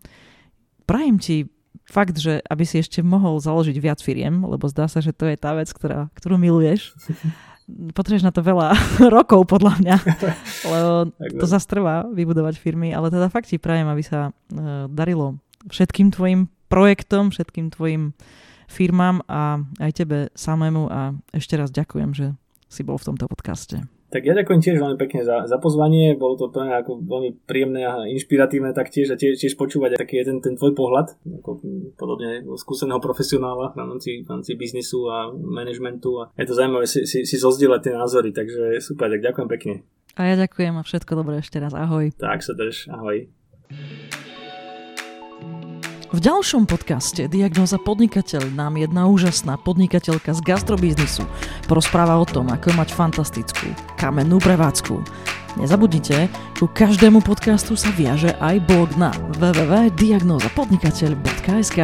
Prajem ti fakt, že aby si ešte mohol založiť viac firiem, lebo zdá sa, že to je tá vec, ktorá, ktorú miluješ. Potrebuješ na to veľa rokov, podľa mňa, lebo to zastrvá vybudovať firmy, ale teda fakt ti prajem, aby sa uh, darilo všetkým tvojim projektom, všetkým tvojim firmám a aj tebe samému a ešte raz ďakujem, že si bol v tomto podcaste. Tak ja ďakujem tiež veľmi pekne za, za pozvanie, bolo to mňa ako veľmi príjemné a inšpiratívne taktiež a tiež, tiež počúvať taký jeden ten tvoj pohľad, ako podobne skúseného profesionála v rámci, v rámci biznisu a manažmentu a je to zaujímavé si, si, si zozdieľať tie názory, takže super, tak ďakujem pekne. A ja ďakujem a všetko dobré ešte raz, ahoj. Tak sa drž, ahoj. V ďalšom podcaste Diagnoza podnikateľ nám jedna úžasná podnikateľka z gastrobiznisu porozpráva o tom, ako mať fantastickú kamennú prevádzku. Nezabudnite, ku každému podcastu sa viaže aj blog na www.diagnozapodnikateľ.sk.